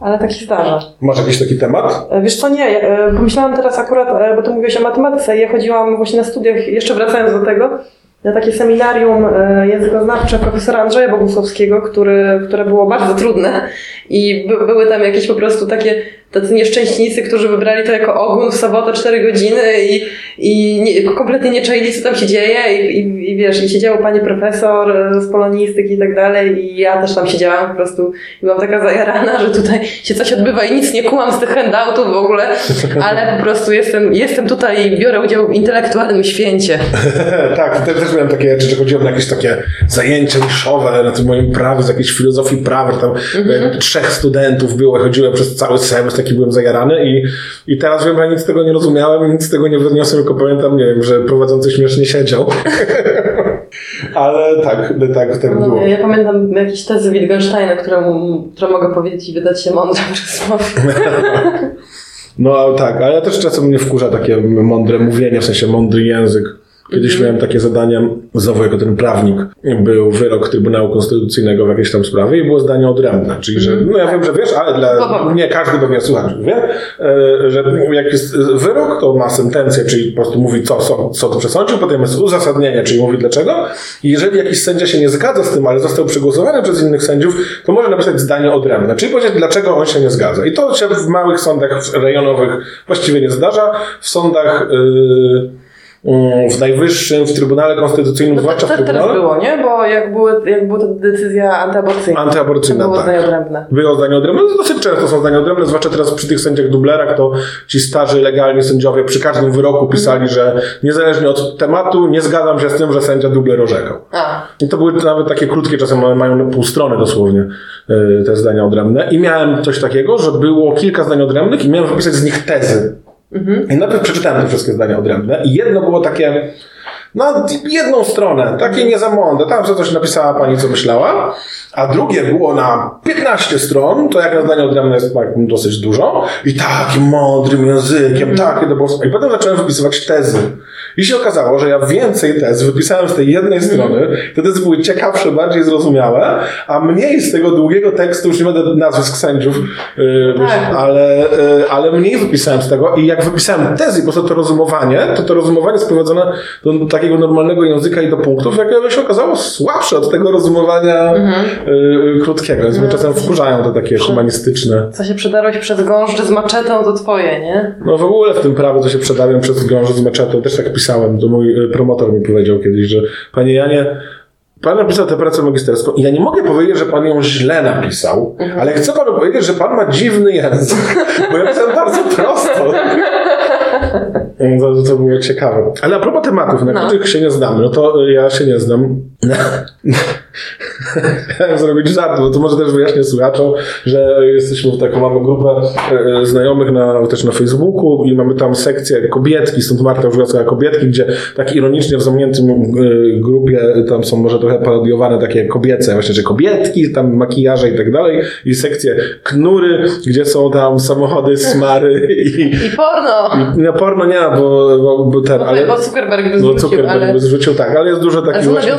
ale tak się zdarza. Masz jakiś taki temat? Wiesz co, nie, e, pomyślałam teraz akurat, e, bo tu mówiłeś o matematyce i ja chodziłam właśnie na studiach, jeszcze wracając do tego, na takie seminarium e, językoznawcze profesora Andrzeja Bogusławskiego, który, które było bardzo trudne i by, były tam jakieś po prostu takie tacy nieszczęśnicy, którzy wybrali to jako ogun w sobotę 4 godziny i, i nie, kompletnie nie czaili, co tam się dzieje i, i, i wiesz, i siedział pani profesor e, z polonistyki i tak dalej i ja też tam siedziałam po prostu i byłam taka zajarana, że tutaj się coś odbywa i nic nie kułam z tych handoutów w ogóle, ale po prostu jestem, jestem tutaj i biorę udział w intelektualnym święcie. tak, to też też miałem takie rzeczy, że chodziłem na jakieś takie zajęcia niszowe na tym moim prawie, z jakiejś filozofii prawa, tam Mhm. e, trzech studentów było, chodziłem przez cały semestr, taki byłem zajarany i, i teraz wiem, że nic z tego nie rozumiałem, nic z tego nie wyniosłem, tylko pamiętam, nie wiem, że prowadzący śmiesznie siedział. Ale tak, tak, tak No, było. ja pamiętam jakieś tezy Wittgensteina, które, mu- które mogę powiedzieć i wydać się mądrym przez słowo. No tak, ale ja też czasem mnie wkurza takie mądre mówienie, w sensie mądry język. Kiedyś Mhm. miałem takie zadanie, znowu jako ten prawnik, był wyrok Trybunału Konstytucyjnego w jakiejś tam sprawie i było zdanie odrębne, czyli że, no ja wiem, że wiesz, ale dla, Mhm. Nie każdy pewnie słuchacz wie, e, że jak jest wyrok, to ma sentencję, czyli po prostu mówi, co sąd, sąd przesądził, potem jest uzasadnienie, czyli mówi dlaczego i jeżeli jakiś sędzia się nie zgadza z tym, ale został przegłosowany przez innych sędziów, to może napisać zdanie odrębne, czyli powiedzieć, dlaczego on się nie zgadza. I to się w małych sądach rejonowych właściwie nie zdarza. W sądach yy, w Najwyższym, w Trybunale Konstytucyjnym, No to, zwłaszcza w to teraz Trybunale, było, nie? Bo jak, były, jak była ta decyzja antyaborcyjna, Antyaborcyjna, to było tak. zdanie odrębne. Było zdanie odrębne. No, dosyć często są zdania odrębne, zwłaszcza teraz przy tych sędziach dublerach, to ci starzy, legalni sędziowie przy każdym wyroku pisali, że niezależnie od tematu, nie zgadzam się z tym, że sędzia dubler orzekał. A, I to były nawet takie krótkie, czasem one mają pół strony dosłownie yy, te zdania odrębne. I miałem coś takiego, że było kilka zdań odrębnych i miałem wypisać z nich tezy. I najpierw przeczytałem te wszystkie zdania odrębne i jedno było takie, no jedną stronę, takie nie za mądre, tam sobie coś napisała pani, co myślała, a drugie było na 15 stron, to jak na zdanie odrębne jest tak dosyć dużo i takim mądrym językiem, takie to było... I potem zacząłem wypisywać tezy. I się okazało, że ja więcej tez wypisałem z tej jednej strony, te tezy były ciekawsze, bardziej zrozumiałe, a mniej z tego długiego tekstu, już nie będę nazwisk sędziów, yy, Tak. ale, yy, ale mniej wypisałem z tego i jak wypisałem tezy po prostu to rozumowanie, to to rozumowanie sprowadzone do takiego normalnego języka i do punktów, jak się okazało słabsze od tego rozumowania yy, krótkiego, więc mnie czasem wkurzają te takie humanistyczne. co się przedarłeś przez gążdż z maczetą, to twoje, nie? No w ogóle w tym prawie to się przedawiam przez gążę z meczetą. Też tak pisałem. To mój y, promotor mi powiedział kiedyś, że panie Janie, pan napisał tę pracę magisterską i ja nie mogę powiedzieć, że pan ją źle napisał, ale chcę panu powiedzieć, że pan ma dziwny język, bo ja pisałem bardzo prosto. To, to było ciekawe. Ale a propos tematów, na No. których się nie znamy, no to y, ja się nie znam. Chciałem zrobić żart, bo to może też wyjaśnię słuchaczom, że jesteśmy w taką, mamy grupę e, znajomych na, też na Facebooku i mamy tam sekcję kobietki, stąd Marta słowa kobietki, gdzie tak ironicznie w zamkniętym e, grupie tam są może trochę parodiowane takie kobiece, właśnie, że kobietki, tam makijaże i tak dalej i sekcję knury, gdzie są tam samochody, smary i, I porno! i no porno nie, bo, bo, bo ten, ale... Bo Zuckerberg by Bo Zuckerberg ale, by zrzucił, tak, ale jest dużo takich właśnie...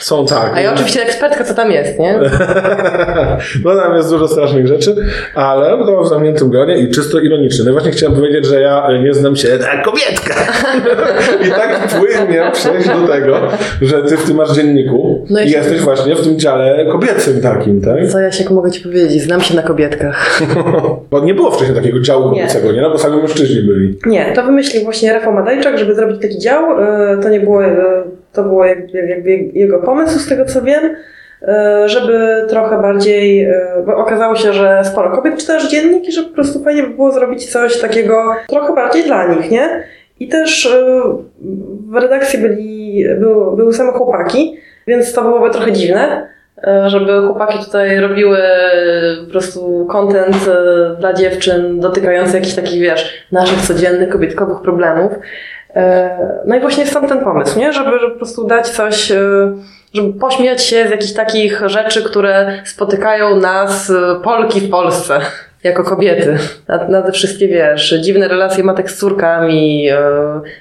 Są tak. A ja oczywiście ekspertka, co tam jest, nie? No tam jest dużo strasznych rzeczy, ale to w zamkniętym gronie i czysto ironicznie. No właśnie chciałem powiedzieć, że ja nie znam się na kobietkach. I tak płynnie przejść do tego, że ty w tym masz dzienniku No i jesteś właśnie w tym dziale kobiecym takim, tak? Co ja się mogę ci powiedzieć? Znam się na kobietkach. Bo nie było wcześniej takiego działu kobiecego, nie? No bo sami mężczyźni byli. Nie, to wymyślił właśnie Rafał Madajczak, żeby zrobić taki dział. E, To nie było, e, to było jakby, jakby jego pomysł, z tego co wiem, e, żeby trochę bardziej, e, bo okazało się, że sporo kobiet czyta też dziennik i że po prostu fajnie by było zrobić coś takiego trochę bardziej dla nich, nie? I też e, w redakcji byli, były, same chłopaki, więc to byłoby trochę dziwne, żeby chłopaki tutaj robiły po prostu content dla dziewczyn dotykający jakichś takich, wiesz, naszych codziennych kobietkowych problemów. E, No i właśnie stąd ten pomysł, nie? Żeby, żeby po prostu dać coś, e, żeby pośmiać się z jakichś takich rzeczy, które spotykają nas, e, Polki w Polsce. Jako kobiety. Na, te wszystkie, wiesz, dziwne relacje matek z córkami,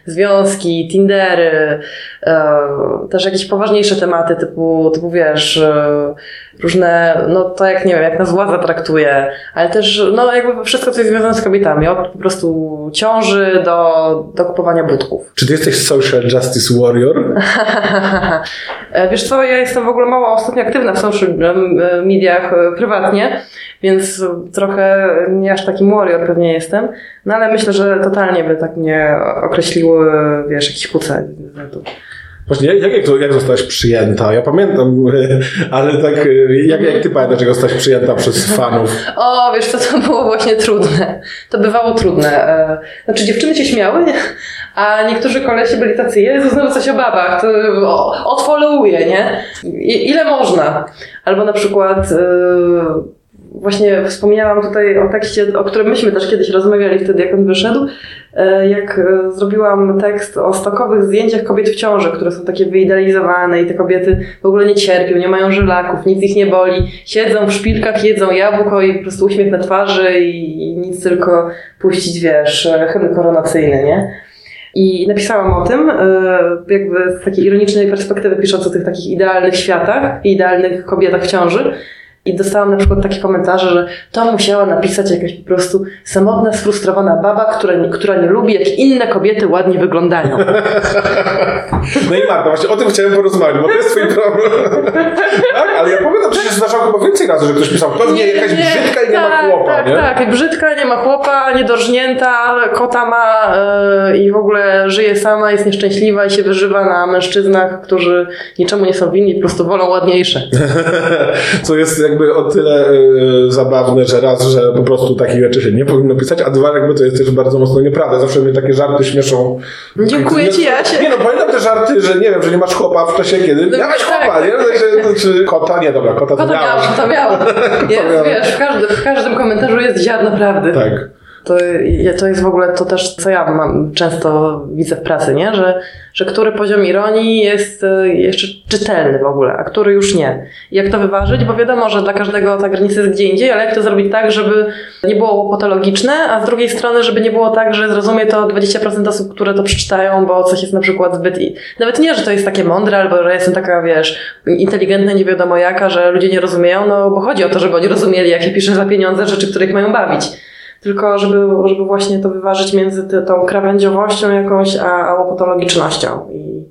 związki, tindery, też jakieś poważniejsze tematy typu, typu wiesz, e, różne, no to jak, nie wiem, jak nas władza traktuje, ale też, no jakby wszystko, co jest związane z kobietami, od po prostu ciąży do, do kupowania budków. Czy ty jesteś social justice warrior? E, Wiesz co, ja jestem w ogóle mało ostatnio aktywna w social e, mediach e, prywatnie, więc trochę nie aż taki warrior pewnie jestem, no ale myślę, że totalnie by tak mnie określiły, wiesz, jakieś kuce. Właśnie, jak, jak, jak zostałaś przyjęta? Ja pamiętam, ale tak, jak, jak ty pamiętasz, jak zostałaś przyjęta przez fanów? O, wiesz co, to było właśnie trudne. To bywało trudne. E, Znaczy dziewczyny się śmiały, a niektórzy kolesi byli tacy, Jezu, znowu coś o babach, to odfollowuję, nie? I, ile można? Albo na przykład e, właśnie wspomniałam tutaj o tekście, o którym myśmy też kiedyś rozmawiali wtedy, jak on wyszedł, jak e, zrobiłam tekst o stokowych zdjęciach kobiet w ciąży, które są takie wyidealizowane i te kobiety w ogóle nie cierpią, nie mają żylaków, nic ich nie boli, siedzą w szpilkach, jedzą jabłko i po prostu uśmiech na twarzy i, i nic tylko puścić, wiesz, e, hymn koronacyjny, nie? I napisałam o tym, e, jakby z takiej ironicznej perspektywy, pisząc o tych takich idealnych światach idealnych kobietach w ciąży. I dostałam na przykład takie komentarze, że to musiała napisać jakaś po prostu samotna, sfrustrowana baba, która nie, która nie lubi, jak inne kobiety ładnie wyglądają. No i Marta, właśnie o tym chciałem porozmawiać, bo to jest twój problem. tak? Ale ja pamiętam, że się zdarzało chyba więcej razy, że ktoś pisał, pewnie jakaś brzydka i nie ma tak, chłopa, tak, nie? Tak, brzydka, nie ma chłopa, niedorżnięta, kota ma yy, i w ogóle żyje sama, jest nieszczęśliwa i się wyżywa na mężczyznach, którzy niczemu nie są winni, po prostu wolą ładniejsze. Co jest jakby o tyle y, zabawne, że raz, że po prostu takich rzeczy się nie powinno pisać, a dwa, jakby to jest też bardzo mocno nieprawda. Zawsze mnie takie żarty śmieszą. Dziękuję ci, Jasie. Nie no, pamiętam te żarty, że nie wiem, że nie masz chłopa w czasie, kiedy No, miałeś tak. chłopa, nie? Znaczy, czy kota? Nie, dobra, kota to Kota miałam, kota miałam. Jest, miałam. wiesz, w każdym, w każdym komentarzu jest ziarno prawdy. Tak. To, to jest w ogóle to też, co ja mam, często widzę w pracy, nie? Że, że który poziom ironii jest e, jeszcze czytelny w ogóle, a który już nie. Jak to wyważyć? Bo wiadomo, że dla każdego ta granica jest gdzie indziej, ale jak to zrobić tak, żeby nie było patologiczne, a z drugiej strony, żeby nie było tak, że zrozumie to 20% osób, które to przeczytają, bo coś jest na przykład zbyt... i- Nawet nie, że to jest takie mądre, albo że jestem taka, wiesz, inteligentna, nie wiadomo jaka, że ludzie nie rozumieją, no bo chodzi o to, żeby oni rozumieli, jakie piszę za pieniądze rzeczy, których mają bawić tylko żeby, żeby właśnie to wyważyć między ty, tą krawędziowością jakąś, a, a łopatologicznością. I,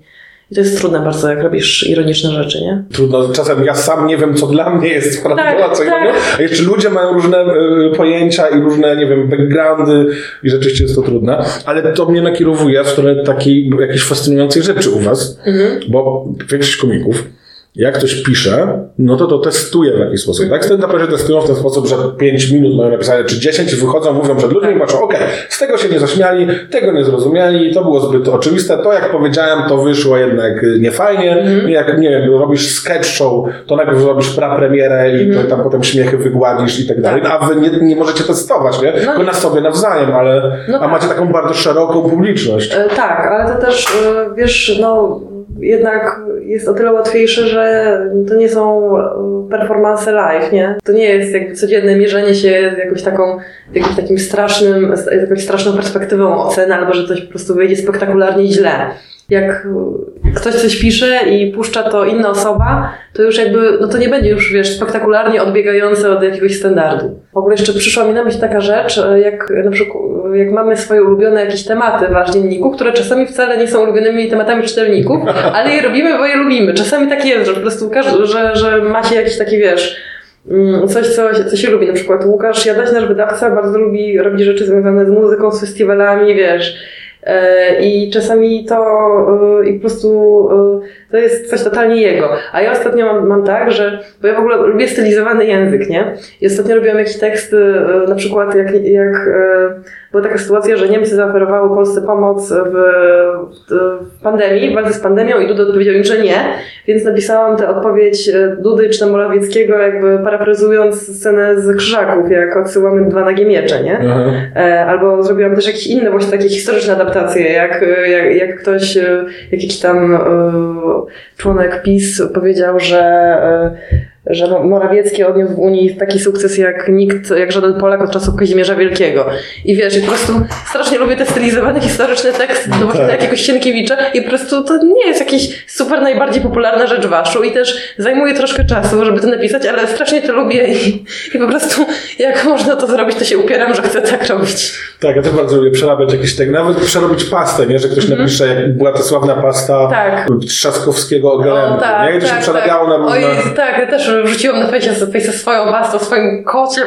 I to jest trudne bardzo, jak robisz ironiczne rzeczy, nie? Trudno, czasem ja sam nie wiem, co dla mnie jest prawdą, Tak, a co tak. innego. A jeszcze ludzie mają różne y, pojęcia i różne, nie wiem, backgroundy i rzeczywiście jest to trudne. Ale to mnie nakierowuje w stronę takiej jakiejś fascynującej rzeczy u was, Mhm. bo większość komików jak ktoś pisze, no to to testuje w jakiś sposób. Tak? Stand-uperzy testują w ten sposób, że 5 minut mają napisane, czy 10 i wychodzą, mówią przed ludźmi i patrzą, okej, z tego się nie zaśmiali, tego nie zrozumieli, to było zbyt oczywiste, to jak powiedziałem, to wyszło jednak y, niefajnie. Jak, nie wiem, robisz sketch show, to najpierw zrobisz prapremierę i to tam potem śmiechy wygładzisz i tak dalej, a wy nie, nie możecie testować, nie? Tylko nie. na sobie nawzajem, ale No a tak. macie taką bardzo szeroką publiczność. E, tak, ale to też, e, wiesz, no jednak jest o tyle łatwiejsze, że to nie są e, performance live, nie? To nie jest jakby codzienne mierzenie się z jakąś taką, jakimś takim strasznym, z jakąś straszną perspektywą oceny, albo że coś po prostu wyjdzie spektakularnie źle. Jak e, ktoś coś pisze i puszcza to inna osoba, to już jakby, no to nie będzie już, wiesz, spektakularnie odbiegające od jakiegoś standardu. W ogóle jeszcze przyszła mi na myśl taka rzecz, e, jak na przykład, jak mamy swoje ulubione jakieś tematy w Wasz dzienniku, które czasami wcale nie są ulubionymi tematami czytelników, ale je robimy, bo je lubimy. Czasami tak jest, że po prostu każdy, że, że ma się jakiś taki, wiesz, mm, coś, co, co się lubi. Na przykład Łukasz Jadaś, nasz wydawca, bardzo lubi robić rzeczy związane z muzyką, z festiwalami, wiesz, E, I czasami to e, i po prostu e, to jest coś totalnie jego. A ja ostatnio mam, mam tak, że bo ja w ogóle lubię stylizowany język, nie? I ostatnio robiłam jakieś teksty, e, na przykład jak, jak e, była taka sytuacja, że Niemcy zaoferowały Polsce pomoc w, w, pandemii, w walce z pandemią i Duda odpowiedział im, że nie, więc napisałam tę odpowiedź Dudy czy Morawieckiego, jakby parafrazując scenę z Krzyżaków, jak odsyłamy dwa nagie miecze, nie? Aha. E, Albo zrobiłam też jakieś inne właśnie takie historyczne adaptacje, jak, jak, jak ktoś, jak jakiś tam członek PiS powiedział, że, e, że Morawiecki odniósł w Unii taki sukces jak nikt, jak żaden Polak od czasów Kazimierza Wielkiego. I wiesz, i po prostu strasznie lubię te stylizowane historyczne teksty, no właśnie Tak. tak. jakiegoś Sienkiewicza i po prostu to nie jest jakaś super najbardziej popularna rzecz waszu i też zajmuje troszkę czasu, żeby to napisać, ale strasznie to lubię i, i po prostu jak można to zrobić, to się upieram, że chcę tak robić. Tak, ja też bardzo lubię przerabiać jakieś tak, nawet przerobić pastę, nie? Że ktoś napisze, jak była ta sławna pasta. Tak. Trzaskowskiego o tak, nie? To się tak, przerabiało tak. na różne... Oj, tak, ja też wrzuciłam na fejsie, swoją pastę swoim kocie.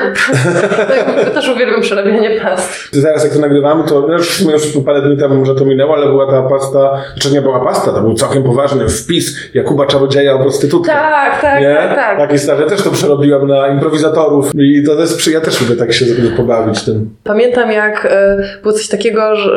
tak, też uwielbiam przerabianie past. Zaraz jak to nagrywamy, to no już, już parę dni temu może to minęło, ale była ta pasta, czy nie była pasta, to był całkiem poważny wpis Jakuba Czarodzieja o prostytutkę. Tak, tak, nie? tak, tak. Taki stary, ja też to przerobiłam na improwizatorów i to jest, ja też lubię tak się pobawić tym. Pamiętam, jak e, było coś takiego, że,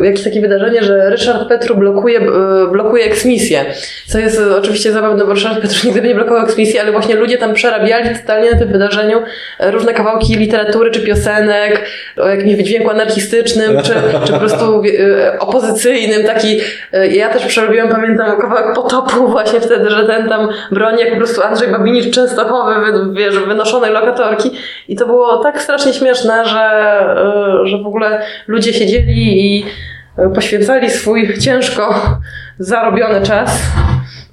e, jakieś takie wydarzenie, że Ryszard Petru blokuje, e, blokuje eksmisję. Co jest oczywiście zabawne, bo Ryszard Petru nigdy nie blokował eksmisji, ale właśnie ludzie tam przerabiali totalnie na tym wydarzeniu e, różne kawałki literatury czy piosenek o jakimś wydźwięku anarchistycznym, czy, czy po prostu e, opozycyjnym. Taki, e, ja też przerobiłam, pamiętam, kawałek potopu właśnie wtedy, że ten tam broni jak po prostu Andrzej Babinicz Częstochowy, wy, wiesz, wynoszonej lokatorki. I to było tak strasznie śmieszne, że, że w ogóle ludzie siedzieli i poświęcali swój ciężko zarobiony czas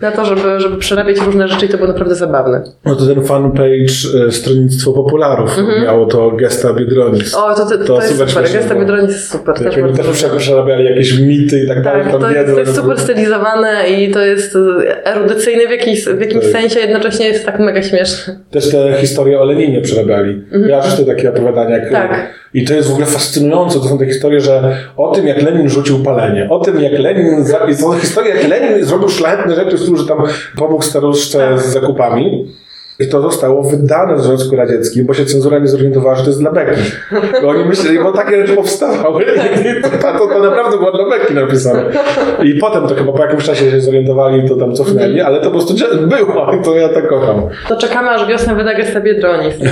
na to, żeby, żeby przerabiać różne rzeczy i to było naprawdę zabawne. No to ten fanpage e, Stronnictwo Popularów miało to gesta Biedronis. Mhm. O, to, to, to, To jest super śmieszne Gesta było. Biedronis jest super. Też oni też lubię. przerabiali jakieś mity i tak dalej, Tak, tam to jest, to jest super stylizowane i to jest e, erudycyjne w, jakiejś, w jakimś Tak. sensie, jednocześnie jest tak mega śmieszne. Też te historie o Leninie przerabiali. Ja też te takie opowiadania. Jak, Mhm. Tak. I to jest w ogóle fascynujące. To są te historie, że o tym, jak Lenin rzucił palenie, o tym, jak Lenin. Są historie, jak Lenin zrobił szlachetne rzeczy, z których tam pomógł staruszce z zakupami. I to zostało wydane w Związku Radzieckim, bo się cenzura nie zorientowała, że to jest dla beki. Bo oni myśleli, bo takie rzeczy powstawały. I to, to, to naprawdę było dla beki napisane. I potem to chyba po jakimś czasie się zorientowali, to tam cofnęli, ale to po prostu było. I to ja tak kocham. To czekamy, aż wiosna wyda Gesta Biedronis.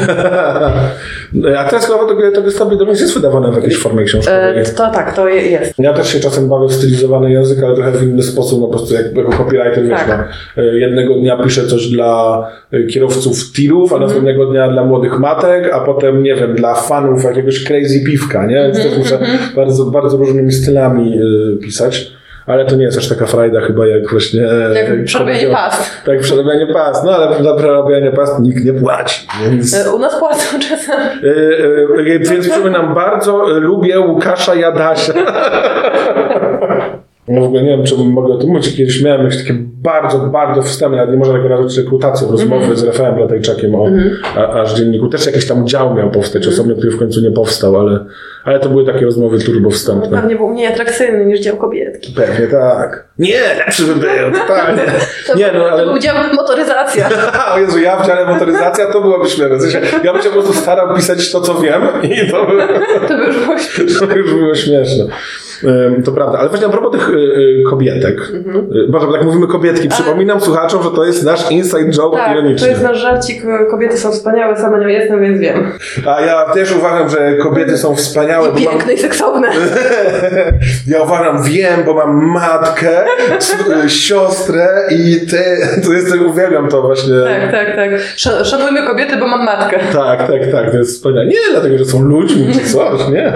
A teraz chyba to, to Gestapo Biedronis jest wydawane w jakiejś formie książkowej. E, to tak, to je- jest. Ja też się czasem bawię w stylizowany język, ale trochę w inny sposób, no po prostu jak, jako copywriter, wiesz, Tak. no, e, jednego dnia piszę coś dla e, kierowców tirów, a następnego dnia dla młodych matek, a potem, nie wiem, dla fanów jakiegoś crazy piwka, nie? Więc też muszę bardzo, bardzo różnymi stylami y, pisać. Ale to nie jest aż taka frajda chyba jak właśnie... e, Jak przerabianie powiedział- past. Tak, przerabianie pas. No ale za przerabianie pas nikt nie płaci, więc... E, U nas płacą czasem. E, e, Więc przypominam, bardzo e, lubię Łukasza Jadasia. No w ogóle nie wiem, czy mogę o tym mówić. Kiedyś miałem jakieś takie bardzo, bardzo wstępne, nawet nie można tego nazwać rekrutacją, rozmowy z Rafałem Latajczakiem o a, aż dzienniku. Też jakiś tam dział miał powstać osobny, który w końcu nie powstał, ale, ale to były takie rozmowy turbo wstępne. Pewnie był mniej atrakcyjny niż dział kobietki. Pewnie tak. Nie, lepszy by był, totalnie. To, Nie no, to ale... był dział motoryzacja. o Jezu, ja w dziale motoryzacja to byłoby śmieszne. W sensie, ja bym się po prostu starał pisać to, co wiem i to by... To by już było śmieszne. To już było śmieszne. To prawda, ale właśnie a propos tych y, y, kobietek, y, bo tak mówimy kobietki, przypominam słuchaczom, że to jest nasz inside joke Tak, to ironiczny. jest nasz żarcik. Kobiety są wspaniałe, sama nią jestem, więc wiem. A ja też uważam, że kobiety są wspaniałe, mam, Piękne i seksowne. ja uważam, wiem, bo mam matkę, siostrę i ty, to jest, uwielbiam to właśnie. Tak, tak, tak. Sz- Szanujmy kobiety, bo mam matkę. Tak, tak, tak, to jest wspaniałe. Nie dlatego, że są ludźmi czy coś, nie.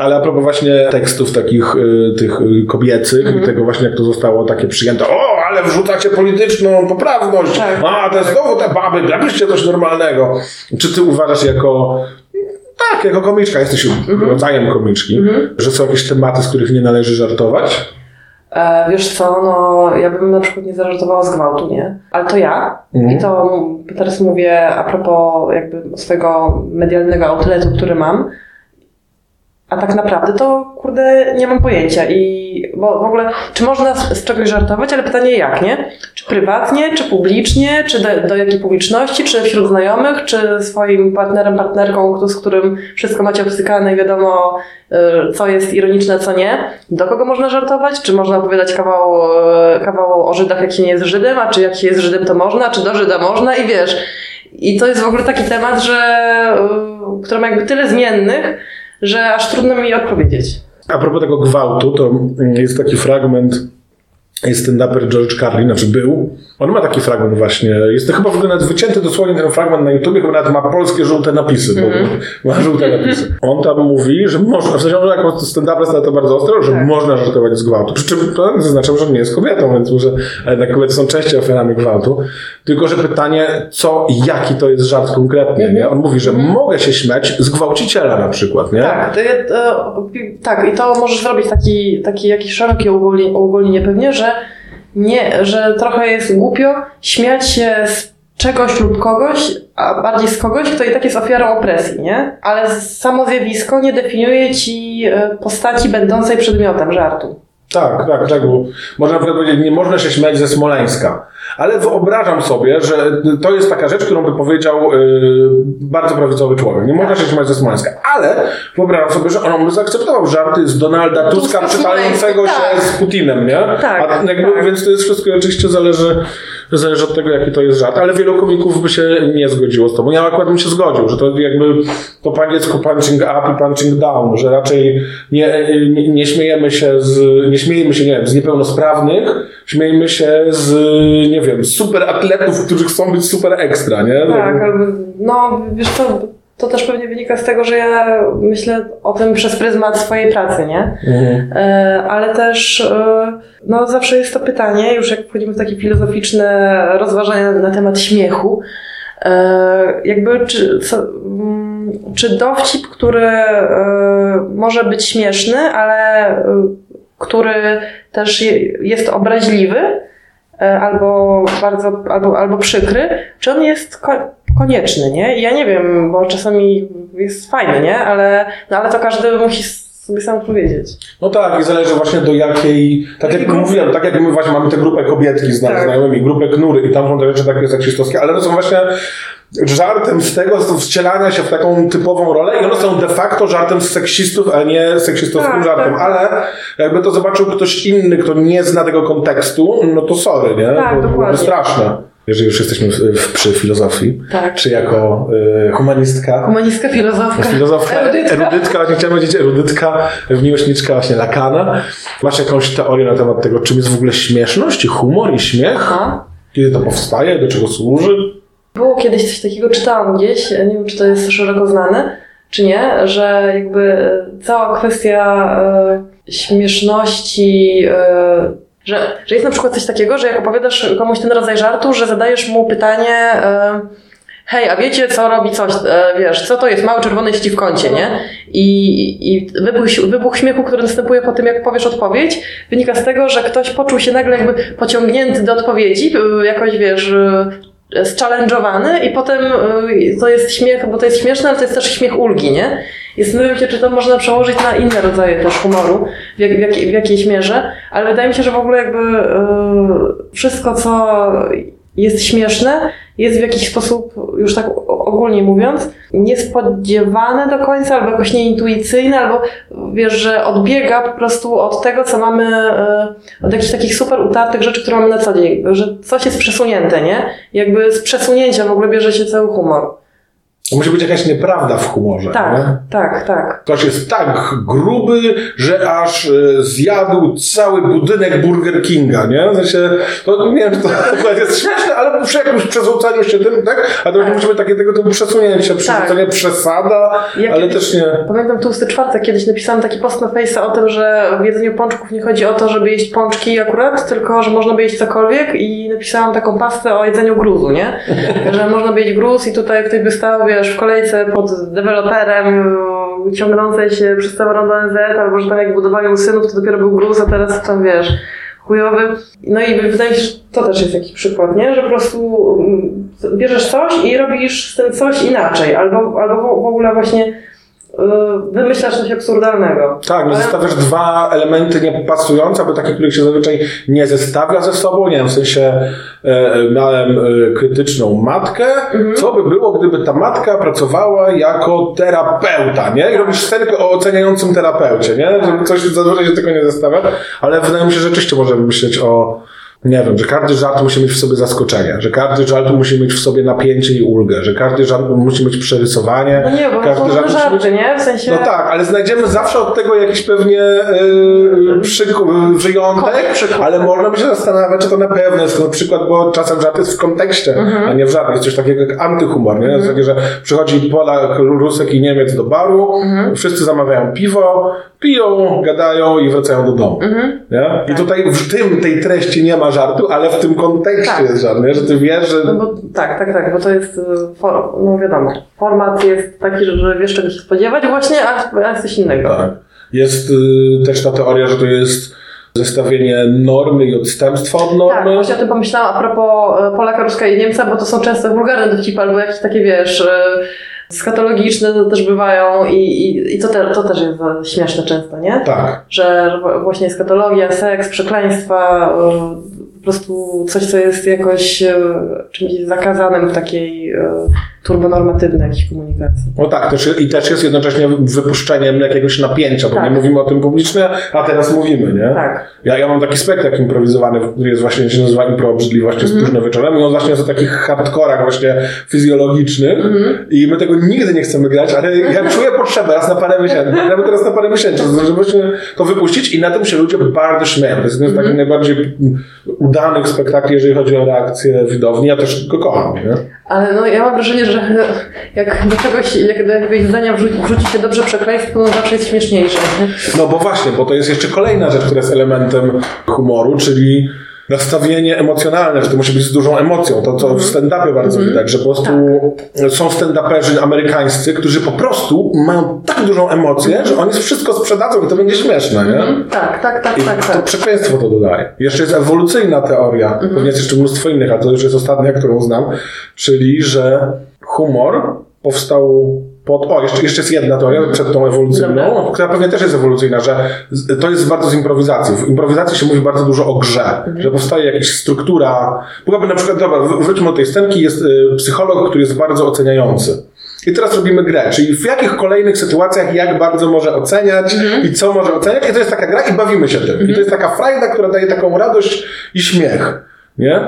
Ale a propos właśnie tekstów takich y, tych y, kobiecych Mhm. i tego właśnie jak to zostało takie przyjęte, o, ale wrzucacie polityczną poprawność, Tak. a te znowu te baby, napiszcie coś normalnego. Czy ty uważasz jako tak, jako komiczka, jesteś Mhm. rodzajem komiczki, że są jakieś tematy, z których nie należy żartować? E, wiesz co, no ja bym na przykład nie zażartowała z gwałtu, nie? Ale to ja. Mhm. I to teraz mówię a propos jakby swojego medialnego outletu, który mam. A tak naprawdę to, kurde, nie mam pojęcia. I bo w ogóle, czy można z, z czegoś żartować, ale pytanie jak, nie? Czy prywatnie, czy publicznie, czy do, do jakiej publiczności, czy wśród znajomych, czy swoim partnerem, partnerką, z którym wszystko macie obstykane i wiadomo, y, co jest ironiczne, co nie. Do kogo można żartować? Czy można opowiadać kawał, y, kawał o Żydach, jak się nie jest Żydem, a czy jak się jest Żydem, to można, czy do Żyda można i wiesz. I to jest w ogóle taki temat, że, y, który ma jakby tyle zmiennych, że aż trudno mi odpowiedzieć. A propos tego gwałtu, to jest taki fragment, jest stand-uper George Carlin, znaczy był. On ma taki fragment właśnie. Jest to chyba w ogóle nawet wycięty dosłownie ten fragment na YouTubie, chyba nawet ma polskie żółte napisy, bo ma żółte napisy. On tam mówi, że można, w sensie on jako stand-uper na to bardzo ostro, że Tak. można żartować z gwałtu. Przy czym to zaznaczam, że nie jest kobietą, więc może jednak kobiety są częściej ofiarami gwałtu. Tylko, że pytanie, co jaki to jest żart konkretnie, nie? On mówi, że mogę się śmiać z gwałciciela na przykład, nie? Tak, to, je- to, tak, i to możesz zrobić taki, taki jakiś szerokie uogólnienie pewnie, że nie, że trochę jest głupio śmiać się z czegoś lub kogoś, a bardziej z kogoś, kto i tak jest ofiarą opresji, nie? Ale samo zjawisko nie definiuje ci e, postaci będącej przedmiotem żartu. Tak, tak, tak. Można powiedzieć, nie można się śmiać ze Smoleńska. Ale wyobrażam sobie, że to jest taka rzecz, którą by powiedział yy, bardzo prawicowy człowiek. Nie można się śmiać ze Smoleńska. Ale wyobrażam sobie, że on by zaakceptował żarty z Donalda Tuska, Tuska czytającego Smoleńska, się tak. z Putinem, nie? Tak, A jakby, tak. Więc to jest wszystko oczywiście zależy, zależy od tego, jaki to jest żart. Ale wielu komików by się nie zgodziło z tobą. Ja akurat bym się zgodził, że to jakby to po angielsku punching up i punching down, że raczej nie, nie, nie śmiejemy się z, nie śmiejemy się, nie wiem, z niepełnosprawnych, śmiejemy się z, nie wiem, super atletów, którzy chcą być super ekstra, nie? Tak, albo, no wiesz co, to też pewnie wynika z tego, że ja myślę o tym przez pryzmat swojej pracy, nie? Mhm. E, ale też e, no zawsze jest to pytanie, już jak wchodzimy w takie filozoficzne rozważania na temat śmiechu, e, jakby czy, co, mm, czy dowcip, który może być śmieszny, ale który też je, jest obraźliwy, e, albo bardzo, albo, albo przykry, czy on jest ko- konieczny, nie? Ja nie wiem, bo czasami jest fajny, nie? Ale, no ale to każdy musi sobie sam powiedzieć. No tak, i zależy właśnie do jakiej, tak jak mówiłem, tak jak my właśnie mamy tę grupę kobietki z Tak. znajomymi, grupę knury i tam są te rzeczy takie seksistowskie, ale one są właśnie żartem z tego, z wcielania się w taką typową rolę i one są de facto żartem z seksistów, a nie seksistowskim Tak, żartem, tak. ale jakby to zobaczył ktoś inny, kto nie zna tego kontekstu, no to sorry, nie? Tak, to byłoby dokładnie. straszne. Jeżeli już jesteśmy w, w, przy filozofii, Tak. czy jako y, humanistka, Humanistka, filozofka, Filozofka, erudytka. erudytka, właśnie chciałem powiedzieć erudytka, miłośniczka właśnie Lakana. Masz jakąś teorię na temat tego, czym jest w ogóle śmieszność i humor i śmiech? Aha. Kiedy to powstaje, do czego służy? Było kiedyś coś takiego, czytałam gdzieś, nie wiem czy to jest szeroko znane, czy nie, że jakby cała kwestia e, śmieszności, e, że, że jest na przykład coś takiego, że jak opowiadasz komuś ten rodzaj żartu, że zadajesz mu pytanie, e, hej, a wiecie co robi coś, e, wiesz, co to jest mały czerwony ści w kącie, nie? I, i wybuch, wybuch śmiechu, który następuje po tym, jak powiesz odpowiedź, wynika z tego, że ktoś poczuł się nagle jakby pociągnięty do odpowiedzi, y, jakoś wiesz, zchallenge'owany i potem y, to jest śmiech, bo to jest śmieszne, ale to jest też śmiech ulgi, nie? I zastanawiam się, czy to można przełożyć na inne rodzaje też humoru, w, jak, w, jak, w jakiejś mierze, ale wydaje mi się, że w ogóle jakby y, wszystko, co jest śmieszne, jest w jakiś sposób, już tak ogólnie mówiąc, niespodziewane do końca, albo jakoś nieintuicyjne, albo wiesz, że odbiega po prostu od tego, co mamy, e, od jakichś takich super utartych rzeczy, które mamy na co dzień, że coś jest przesunięte, nie? Jakby z przesunięcia w ogóle bierze się cały humor. To musi być jakaś nieprawda w humorze. Tak, Nie? tak, tak. Ktoś jest tak gruby, że aż e, zjadł cały budynek Burger Kinga, nie? W sensie, to nie wiem, czy to akurat jest śmieszne, ale przy jakimś przerzucaniu się tym, tak? A to Tak. musi być takie tego typu przesunięcie, przerzucenie, przesada, Ja ale kiedyś- też nie... Pamiętam tłusty czwartek, kiedyś napisałam taki post na Face'a o tym, że w jedzeniu pączków nie chodzi o to, żeby jeść pączki akurat, tylko że można by jeść cokolwiek i napisałam taką pastę o jedzeniu gruzu, nie? że można by jeść gruz i tutaj ktoś by stał, wiesz, w kolejce pod deweloperem yy, ciągnącej się przez całe rondo NZ, albo że tam jak budowali synów, to dopiero był gruz, a teraz tam, wiesz, chujowy. No i wydaje się, że to też jest jakiś przykład, nie? Że po prostu mm, bierzesz coś i robisz z tym coś inaczej, albo, albo w ogóle właśnie wymyślasz coś absurdalnego. Tak, no Ale- zestawiasz dwa elementy niepasujące, bo takie, których się zazwyczaj nie zestawia ze sobą. Nie wiem, w sensie e, miałem e, krytyczną matkę. Mhm. Co by było, gdyby ta matka pracowała jako terapeuta, nie? I robisz scenkę o oceniającym terapeucie, nie? Tak. Żeby coś zazwyczaj się tego nie zestawia, ale wydaje mi się, że rzeczywiście możemy myśleć o nie wiem, że każdy żart musi mieć w sobie zaskoczenie, że każdy żart musi mieć w sobie napięcie i ulgę, że każdy żart musi mieć przerysowanie. No nie, bo to każdy żart musi mieć żarty, nie? W sensie... no tak, ale znajdziemy zawsze od tego jakiś pewnie yy, przyku, wyjątek, ale można by się zastanawiać, czy to na pewno jest na przykład, bo czasem żart jest w kontekście, Mhm. a nie w żarcie. Jest coś takiego jak antyhumor, nie? Jest takie, że przychodzi Polak, Rusek i Niemiec do baru, Mhm. wszyscy zamawiają piwo, piją, gadają i wracają do domu. Nie? I tutaj w tym, tej treści nie ma żartu, ale w tym kontekście Tak. jest żart, nie? że ty wiesz, że No bo, tak, tak, tak, bo to jest, y, for, no wiadomo, format jest taki, że, wiesz czego się spodziewać właśnie, a, a coś innego. Tak. Jest y, też ta teoria, że to jest zestawienie normy i odstępstwa od Tak, normy. właśnie o tym pomyślałam a propos e, Polaka, Ruska i Niemca, bo to są często wulgarne dowcipy albo jakieś takie, wiesz, e, skatologiczne to też bywają i, i, i to, te, to też jest śmieszne często, nie? Tak. Że właśnie skatologia, seks, przekleństwa, po prostu coś, co jest jakoś e, czymś zakazanym w takiej e, turbonormatywnej jakiejś komunikacji. No tak, też, i też jest jednocześnie wypuszczeniem jakiegoś napięcia, bo Tak. nie mówimy o tym publicznie, a teraz mówimy, nie? Tak. Ja, ja mam taki spektakl improwizowany, który jest właśnie, się nazywa Impro Obrzydliwości Mhm. z późno wieczorem i on właśnie jest o takich hardkorach właśnie fizjologicznych Mhm. i my tego nigdy nie chcemy grać, ale ja czuję potrzebę raz na parę miesięcy, gramy teraz na parę miesięcy, żeby to wypuścić i na tym się ludzie bardzo śmieją. To jest jeden z Mhm. takich najbardziej udanych spektakli, jeżeli chodzi o reakcję widowni. Ja też go kocham, nie? Ale no, ja mam wrażenie, że jak do czegoś, jak do jakiegoś zdania wrzuci, wrzuci się dobrze przekleństwo, to zawsze jest śmieszniejsze. nie? No bo właśnie, bo to jest jeszcze kolejna rzecz, która jest elementem humoru, czyli nastawienie emocjonalne, że to musi być z dużą emocją. To, co w stand-upie bardzo widać, że po prostu są stand-uperzy amerykańscy, którzy po prostu mają tak dużą emocję, że oni wszystko sprzedadzą i to będzie śmieszne, nie? Tak, tak, tak, I tak, to tak. przekleństwo to dodaje. Jeszcze jest ewolucyjna teoria, pewnie jest jeszcze mnóstwo innych, ale to już jest ostatnia, którą znam, czyli, że humor powstał pod... O, jeszcze, jeszcze jest jedna teoria przed tą ewolucyjną, która pewnie też jest ewolucyjna, że to jest bardzo z improwizacji. W improwizacji się mówi bardzo dużo o grze, że powstaje jakaś struktura. Byłaby na przykład, dobra, wr- wróćmy do tej scenki, jest y, psycholog, który jest bardzo oceniający. I teraz robimy grę, czyli w jakich kolejnych sytuacjach jak bardzo może oceniać i co może oceniać. I to jest taka gra i bawimy się tym. I to jest taka frajda, która daje taką radość i śmiech. Nie?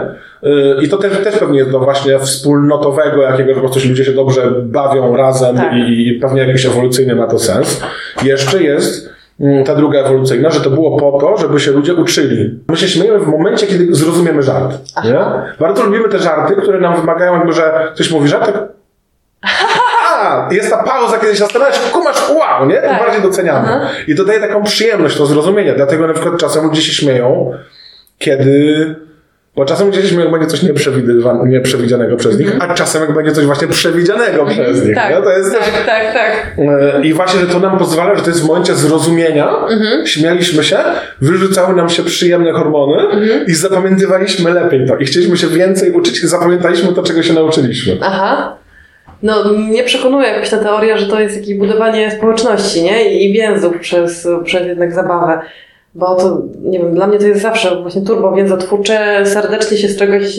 Y, I to też, też pewnie jest do właśnie wspólnotowego jakiegoś, po prostu ludzie się dobrze bawią razem Tak. i, i pewnie jakiś ewolucyjny ma to sens. Jeszcze jest mm, ta druga ewolucyjna, że to było po to, żeby się ludzie uczyli. My się śmiejemy w momencie, kiedy zrozumiemy żart. Nie? Bardzo lubimy te żarty, które nam wymagają jakby, że ktoś mówi żart, tak a, jest ta pauza, kiedy się zastanawiasz, kumasz, wow, nie? Tak. bardziej doceniamy. Aha. I to daje taką przyjemność, to zrozumienie. Dlatego na przykład czasem ludzie się śmieją, kiedy... Bo czasem śmieją, jak będzie coś nieprzewidzianego przez nich, a czasem jak będzie coś właśnie przewidzianego przez nich. Tak, nie? To jest też... tak, tak, tak. E, I właśnie, że to nam pozwala, że to jest w momencie zrozumienia, śmialiśmy się, wyrzucały nam się przyjemne hormony i zapamiętywaliśmy lepiej to. I chcieliśmy się więcej uczyć i zapamiętaliśmy to, czego się nauczyliśmy. Aha. No, mnie przekonuje jakoś ta teoria, że to jest jakieś budowanie społeczności, nie? I, i więzów przez, przez jednak zabawę. Bo to, nie wiem, dla mnie to jest zawsze właśnie turbo więzotwórcze, serdecznie się z czegoś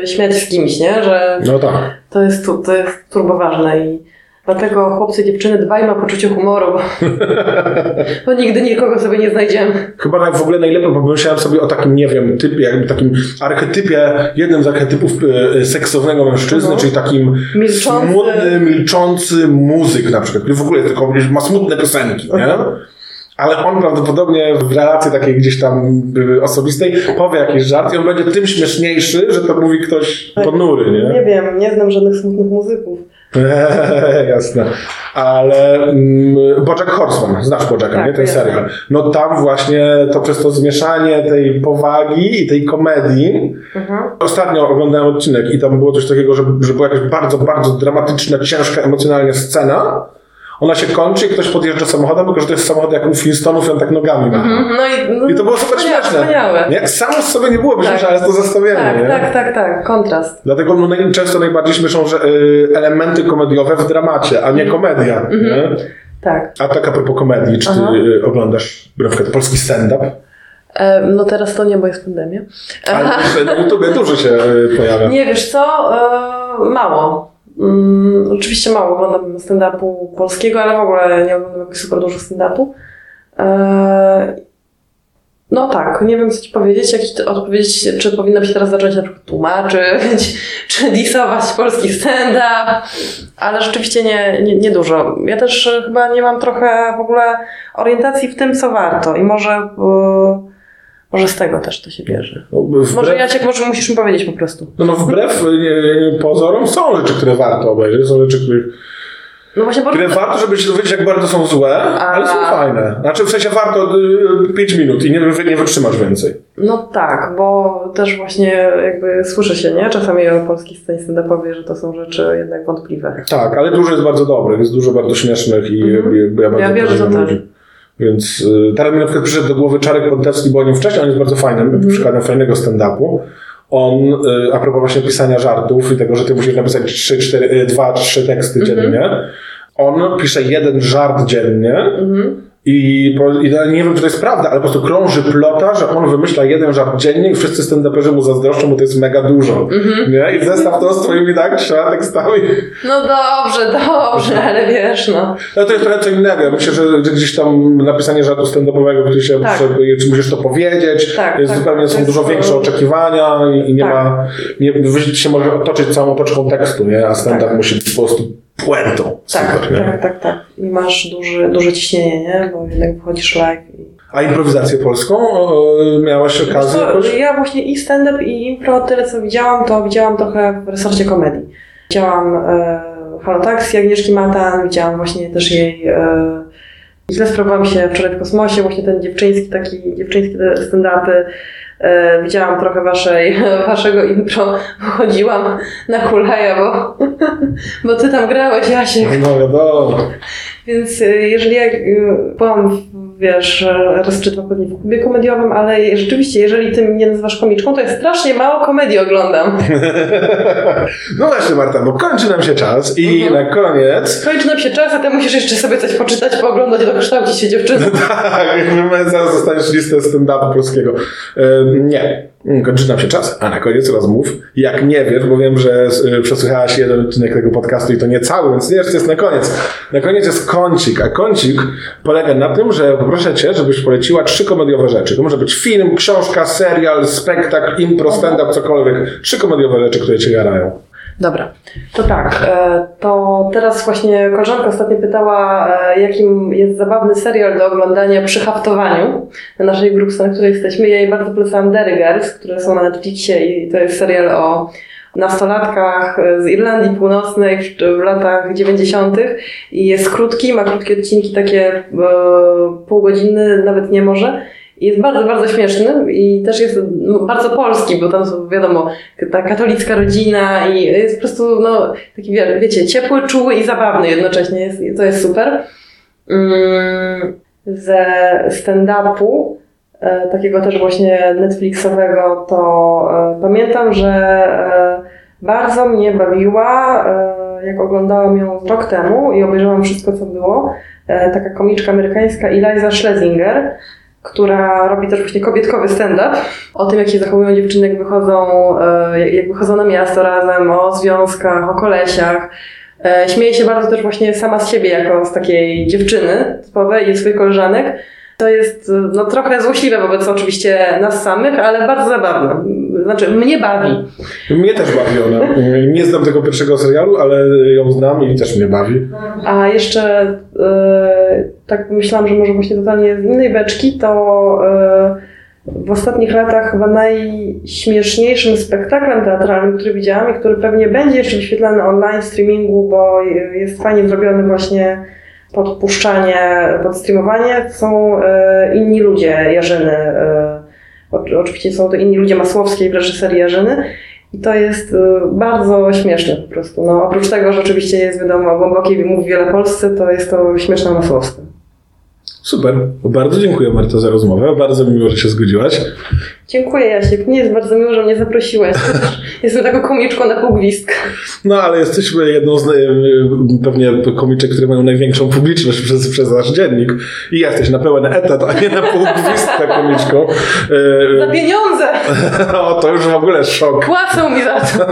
e, śmiać z kimś, nie? Że No tak. to jest, tu- to jest turbo ważne i dlatego chłopcy i dziewczyny dbajmy o poczucie humoru, bo, bo nigdy nikogo sobie nie znajdziemy. Chyba tak w ogóle najlepiej, bo pomyślałem sobie o takim, nie wiem, typie, jakby takim archetypie, jednym z archetypów e, seksownego mężczyzny, Mhm. czyli takim Milczący. smutny, milczący muzyk na przykład, który w ogóle tylko ma smutne piosenki, nie? Ale on prawdopodobnie w relacji takiej gdzieś tam y, osobistej powie jakiś żart i on będzie tym śmieszniejszy, że to mówi ktoś ponury, nie? Nie wiem, nie znam żadnych smutnych muzyków. Jasne. Ale mm, Bojack Horseman, znasz Bojacka, Tak, nie? Ten serial. No tam właśnie to przez to zmieszanie tej powagi i tej komedii. Mhm. Ostatnio oglądałem odcinek i tam było coś takiego, że, że była jakaś bardzo, bardzo dramatyczna, ciężka emocjonalnie scena. Ona się kończy i ktoś podjeżdża samochodem, że to jest samochód jak u Flintstonów i on tak nogami ma. No i, no, I to było super śmieszne. Nie? Samo z sobie nie byłoby Tak. śmieszne, ale to zestawienie, Tak, nie? tak, tak, tak. Kontrast. Dlatego no, naj- często najbardziej śmieszą że, y, elementy komediowe w dramacie, a nie komedia. Nie? Tak. A tak a propos komedii, czy ty Mhm. Aha. y, oglądasz na przykład polski stand-up? E, no teraz to nie, bo jest pandemia. Ale na YouTubie dużo się y, pojawia. Nie, wiesz co? E, mało. Mm, oczywiście mało oglądam stand-upu polskiego, ale w ogóle nie oglądam jakoś super dużo stand-upu. E, no tak, nie wiem co ci powiedzieć, jak ci odpowiedzieć, czy powinnam się teraz zacząć na przykład tłumaczyć, czy disować polski stand-up, ale rzeczywiście nie, nie, nie dużo. Ja też chyba nie mam trochę w ogóle orientacji w tym, co warto i może, e, może z tego też to się bierze. No, wbrew, Może Jacek, może musisz mi powiedzieć po prostu. no, no wbrew y, pozorom są rzeczy, które warto obejrzeć, są rzeczy, których, No właśnie, które warto, żeby się dowiedzieć, jak bardzo są złe, ale są A. fajne. Znaczy w sensie warto 5 minut i nie, nie wytrzymasz więcej. No tak, bo też właśnie jakby słyszy się, nie? Czasami o polskiej scenie stand-upowej, że to są rzeczy jednak wątpliwe. Tak, ale dużo jest bardzo dobrych, jest dużo bardzo śmiesznych i Mhm. jakby ja bardzo Ja wierzę, że podziwiam tak. Więc y, teraz mi na przykład przyszedł do głowy Czarek Pontewski, bo o nim wcześniej, on jest bardzo fajnym, przykładem fajnego stand-upu. On, y, a propos właśnie pisania żartów i tego, że ty musisz napisać 3, 4, 2, 3 teksty dziennie, on pisze jeden żart dziennie i, i nie wiem, czy to jest prawda, ale po prostu krąży plota, że on wymyśla jeden żart dziennie i wszyscy stand-uperzy mu zazdroszczą, bo to jest mega dużo. Nie? I zestaw to z twoimi tak, trzema tekstami. No dobrze, dobrze, ale wiesz, no. No to jest trochę co innego. Myślę, że gdzieś tam napisanie żartu stand-upowego, który się Tak. czy musisz to powiedzieć, Tak, jest tak. zupełnie są jest dużo większe oczekiwania i, i nie Tak. ma, nie, się może otoczyć całą otoczką tekstu, nie? A stand-up Tak. musi być po prostu puentą. Tak, Super, nie? tak, tak, tak. I masz duży, duże ciśnienie, nie? Bo jednak wychodzisz live i A improwizację polską o, miałaś Wiesz okazję jakoś? ja właśnie i stand-up i impro, tyle co widziałam, to widziałam trochę w resorcie komedii. Widziałam e, Halo Taxi Agnieszki Matan, widziałam właśnie też jej... E, źle sprawowałam się wczoraj w kosmosie, właśnie ten dziewczyński taki, dziewczyńskie te stand-upy. E, widziałam trochę waszej, waszego impro, chodziłam na hulaja, bo, bo ty tam grałeś, Jasiek. No wiadomo. Więc y, jeżeli ja y, byłam, w- wiesz, raz czy dwa pewnie w klubie komediowym, ale rzeczywiście, jeżeli ty mnie nazywasz komiczką, to ja strasznie mało komedii oglądam. No właśnie Marta, bo kończy nam się czas i Mhm. na koniec Kończy nam się czas, a ty musisz jeszcze sobie coś poczytać, pooglądać, dokształcić się dziewczyną. Tak, jakby zaraz dostaniesz listę stand-upu polskiego. Ym, nie. Kończy nam się czas, a na koniec rozmów. Jak nie wiesz, bo wiem, że y, przesłuchałaś jeden odcinek tego podcastu i to nie cały, więc nie wiesz, co jest na koniec. Na koniec jest kącik, a kącik polega na tym, że poproszę cię, żebyś poleciła trzy komediowe rzeczy. To może być film, książka, serial, spektakl, impro, stand-up, cokolwiek. Trzy komediowe rzeczy, które cię jarają. Dobra, to tak. e, To teraz właśnie koleżanka ostatnio pytała, e, jakim jest zabawny serial do oglądania przy haftowaniu na naszej grupce, na której jesteśmy. Ja jej bardzo polecałam Derry Girls, które są na Netflixie i to jest serial o nastolatkach e, z Irlandii Północnej w, latach 90. i jest krótki, ma krótkie odcinki, takie e, pół godziny, nawet nie może. Jest bardzo, bardzo śmieszny i też jest no, bardzo polski, bo tam są, wiadomo, ta katolicka rodzina i jest po prostu, no, taki, wie- wiecie, ciepły, czuły i zabawny jednocześnie. Jest, to jest super. Mm, ze stand-upu, e, takiego też właśnie Netflixowego, to e, pamiętam, że e, bardzo mnie bawiła, jak oglądałam ją rok temu i obejrzałam wszystko, co było, taka komiczka amerykańska Eliza Schlesinger, która robi też właśnie kobietkowy stand-up o tym, jak się zachowują dziewczyny, jak wychodzą, e, jak- wychodzą na miasto razem, o związkach, o kolesiach. E, Śmieje się bardzo też właśnie sama z siebie, jako z takiej dziewczyny typowej i swoich koleżanek. To jest e, no, trochę złośliwe wobec oczywiście nas samych, ale bardzo zabawne. Znaczy, mnie bawi. Mnie też bawi ona. Nie znam tego pierwszego serialu, ale ją znam i też mnie bawi. A jeszcze e, tak myślałam, że może właśnie totalnie z innej beczki, to e, w ostatnich latach chyba najśmieszniejszym spektaklem teatralnym, który widziałam i który pewnie będzie jeszcze wyświetlany online w streamingu, bo jest fajnie zrobiony właśnie podpuszczanie, podstreamowanie, są e, inni ludzie Jarzyny. E, oczywiście są to inni ludzie Masłowskiej w reżyserii Jarzyny. I to jest y, bardzo śmieszne po prostu. No, oprócz tego, że oczywiście jest wiadomo głębokiej mówi wiele Polsce, to jest to śmieszna Masłowska. Super. Bardzo dziękuję Marto za rozmowę. Bardzo mi miło, że się zgodziłaś. Dziękuję Jasiek. Mnie jest bardzo miło, że mnie zaprosiłeś. Jestem taką komiczką na półgwistka. No ale jesteśmy jedną z y, pewnie komiczek, które mają największą publiczność przez, przez nasz dziennik. I jesteś na pełen etat, a nie na pół gwizdka komiczką. Za Y, pieniądze! o, to już w ogóle szok. Płacą mi za to.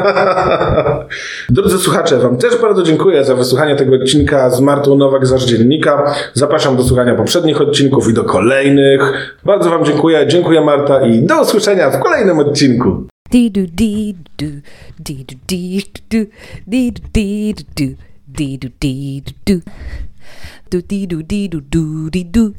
Drodzy słuchacze, Wam też bardzo dziękuję za wysłuchanie tego odcinka z Martą Nowak z Dziennika. Zapraszam do słuchania poprzednich odcinków i do kolejnych. Bardzo Wam dziękuję. Dziękuję Marta i do usłyszenia w kolejnym odcinku. Dee do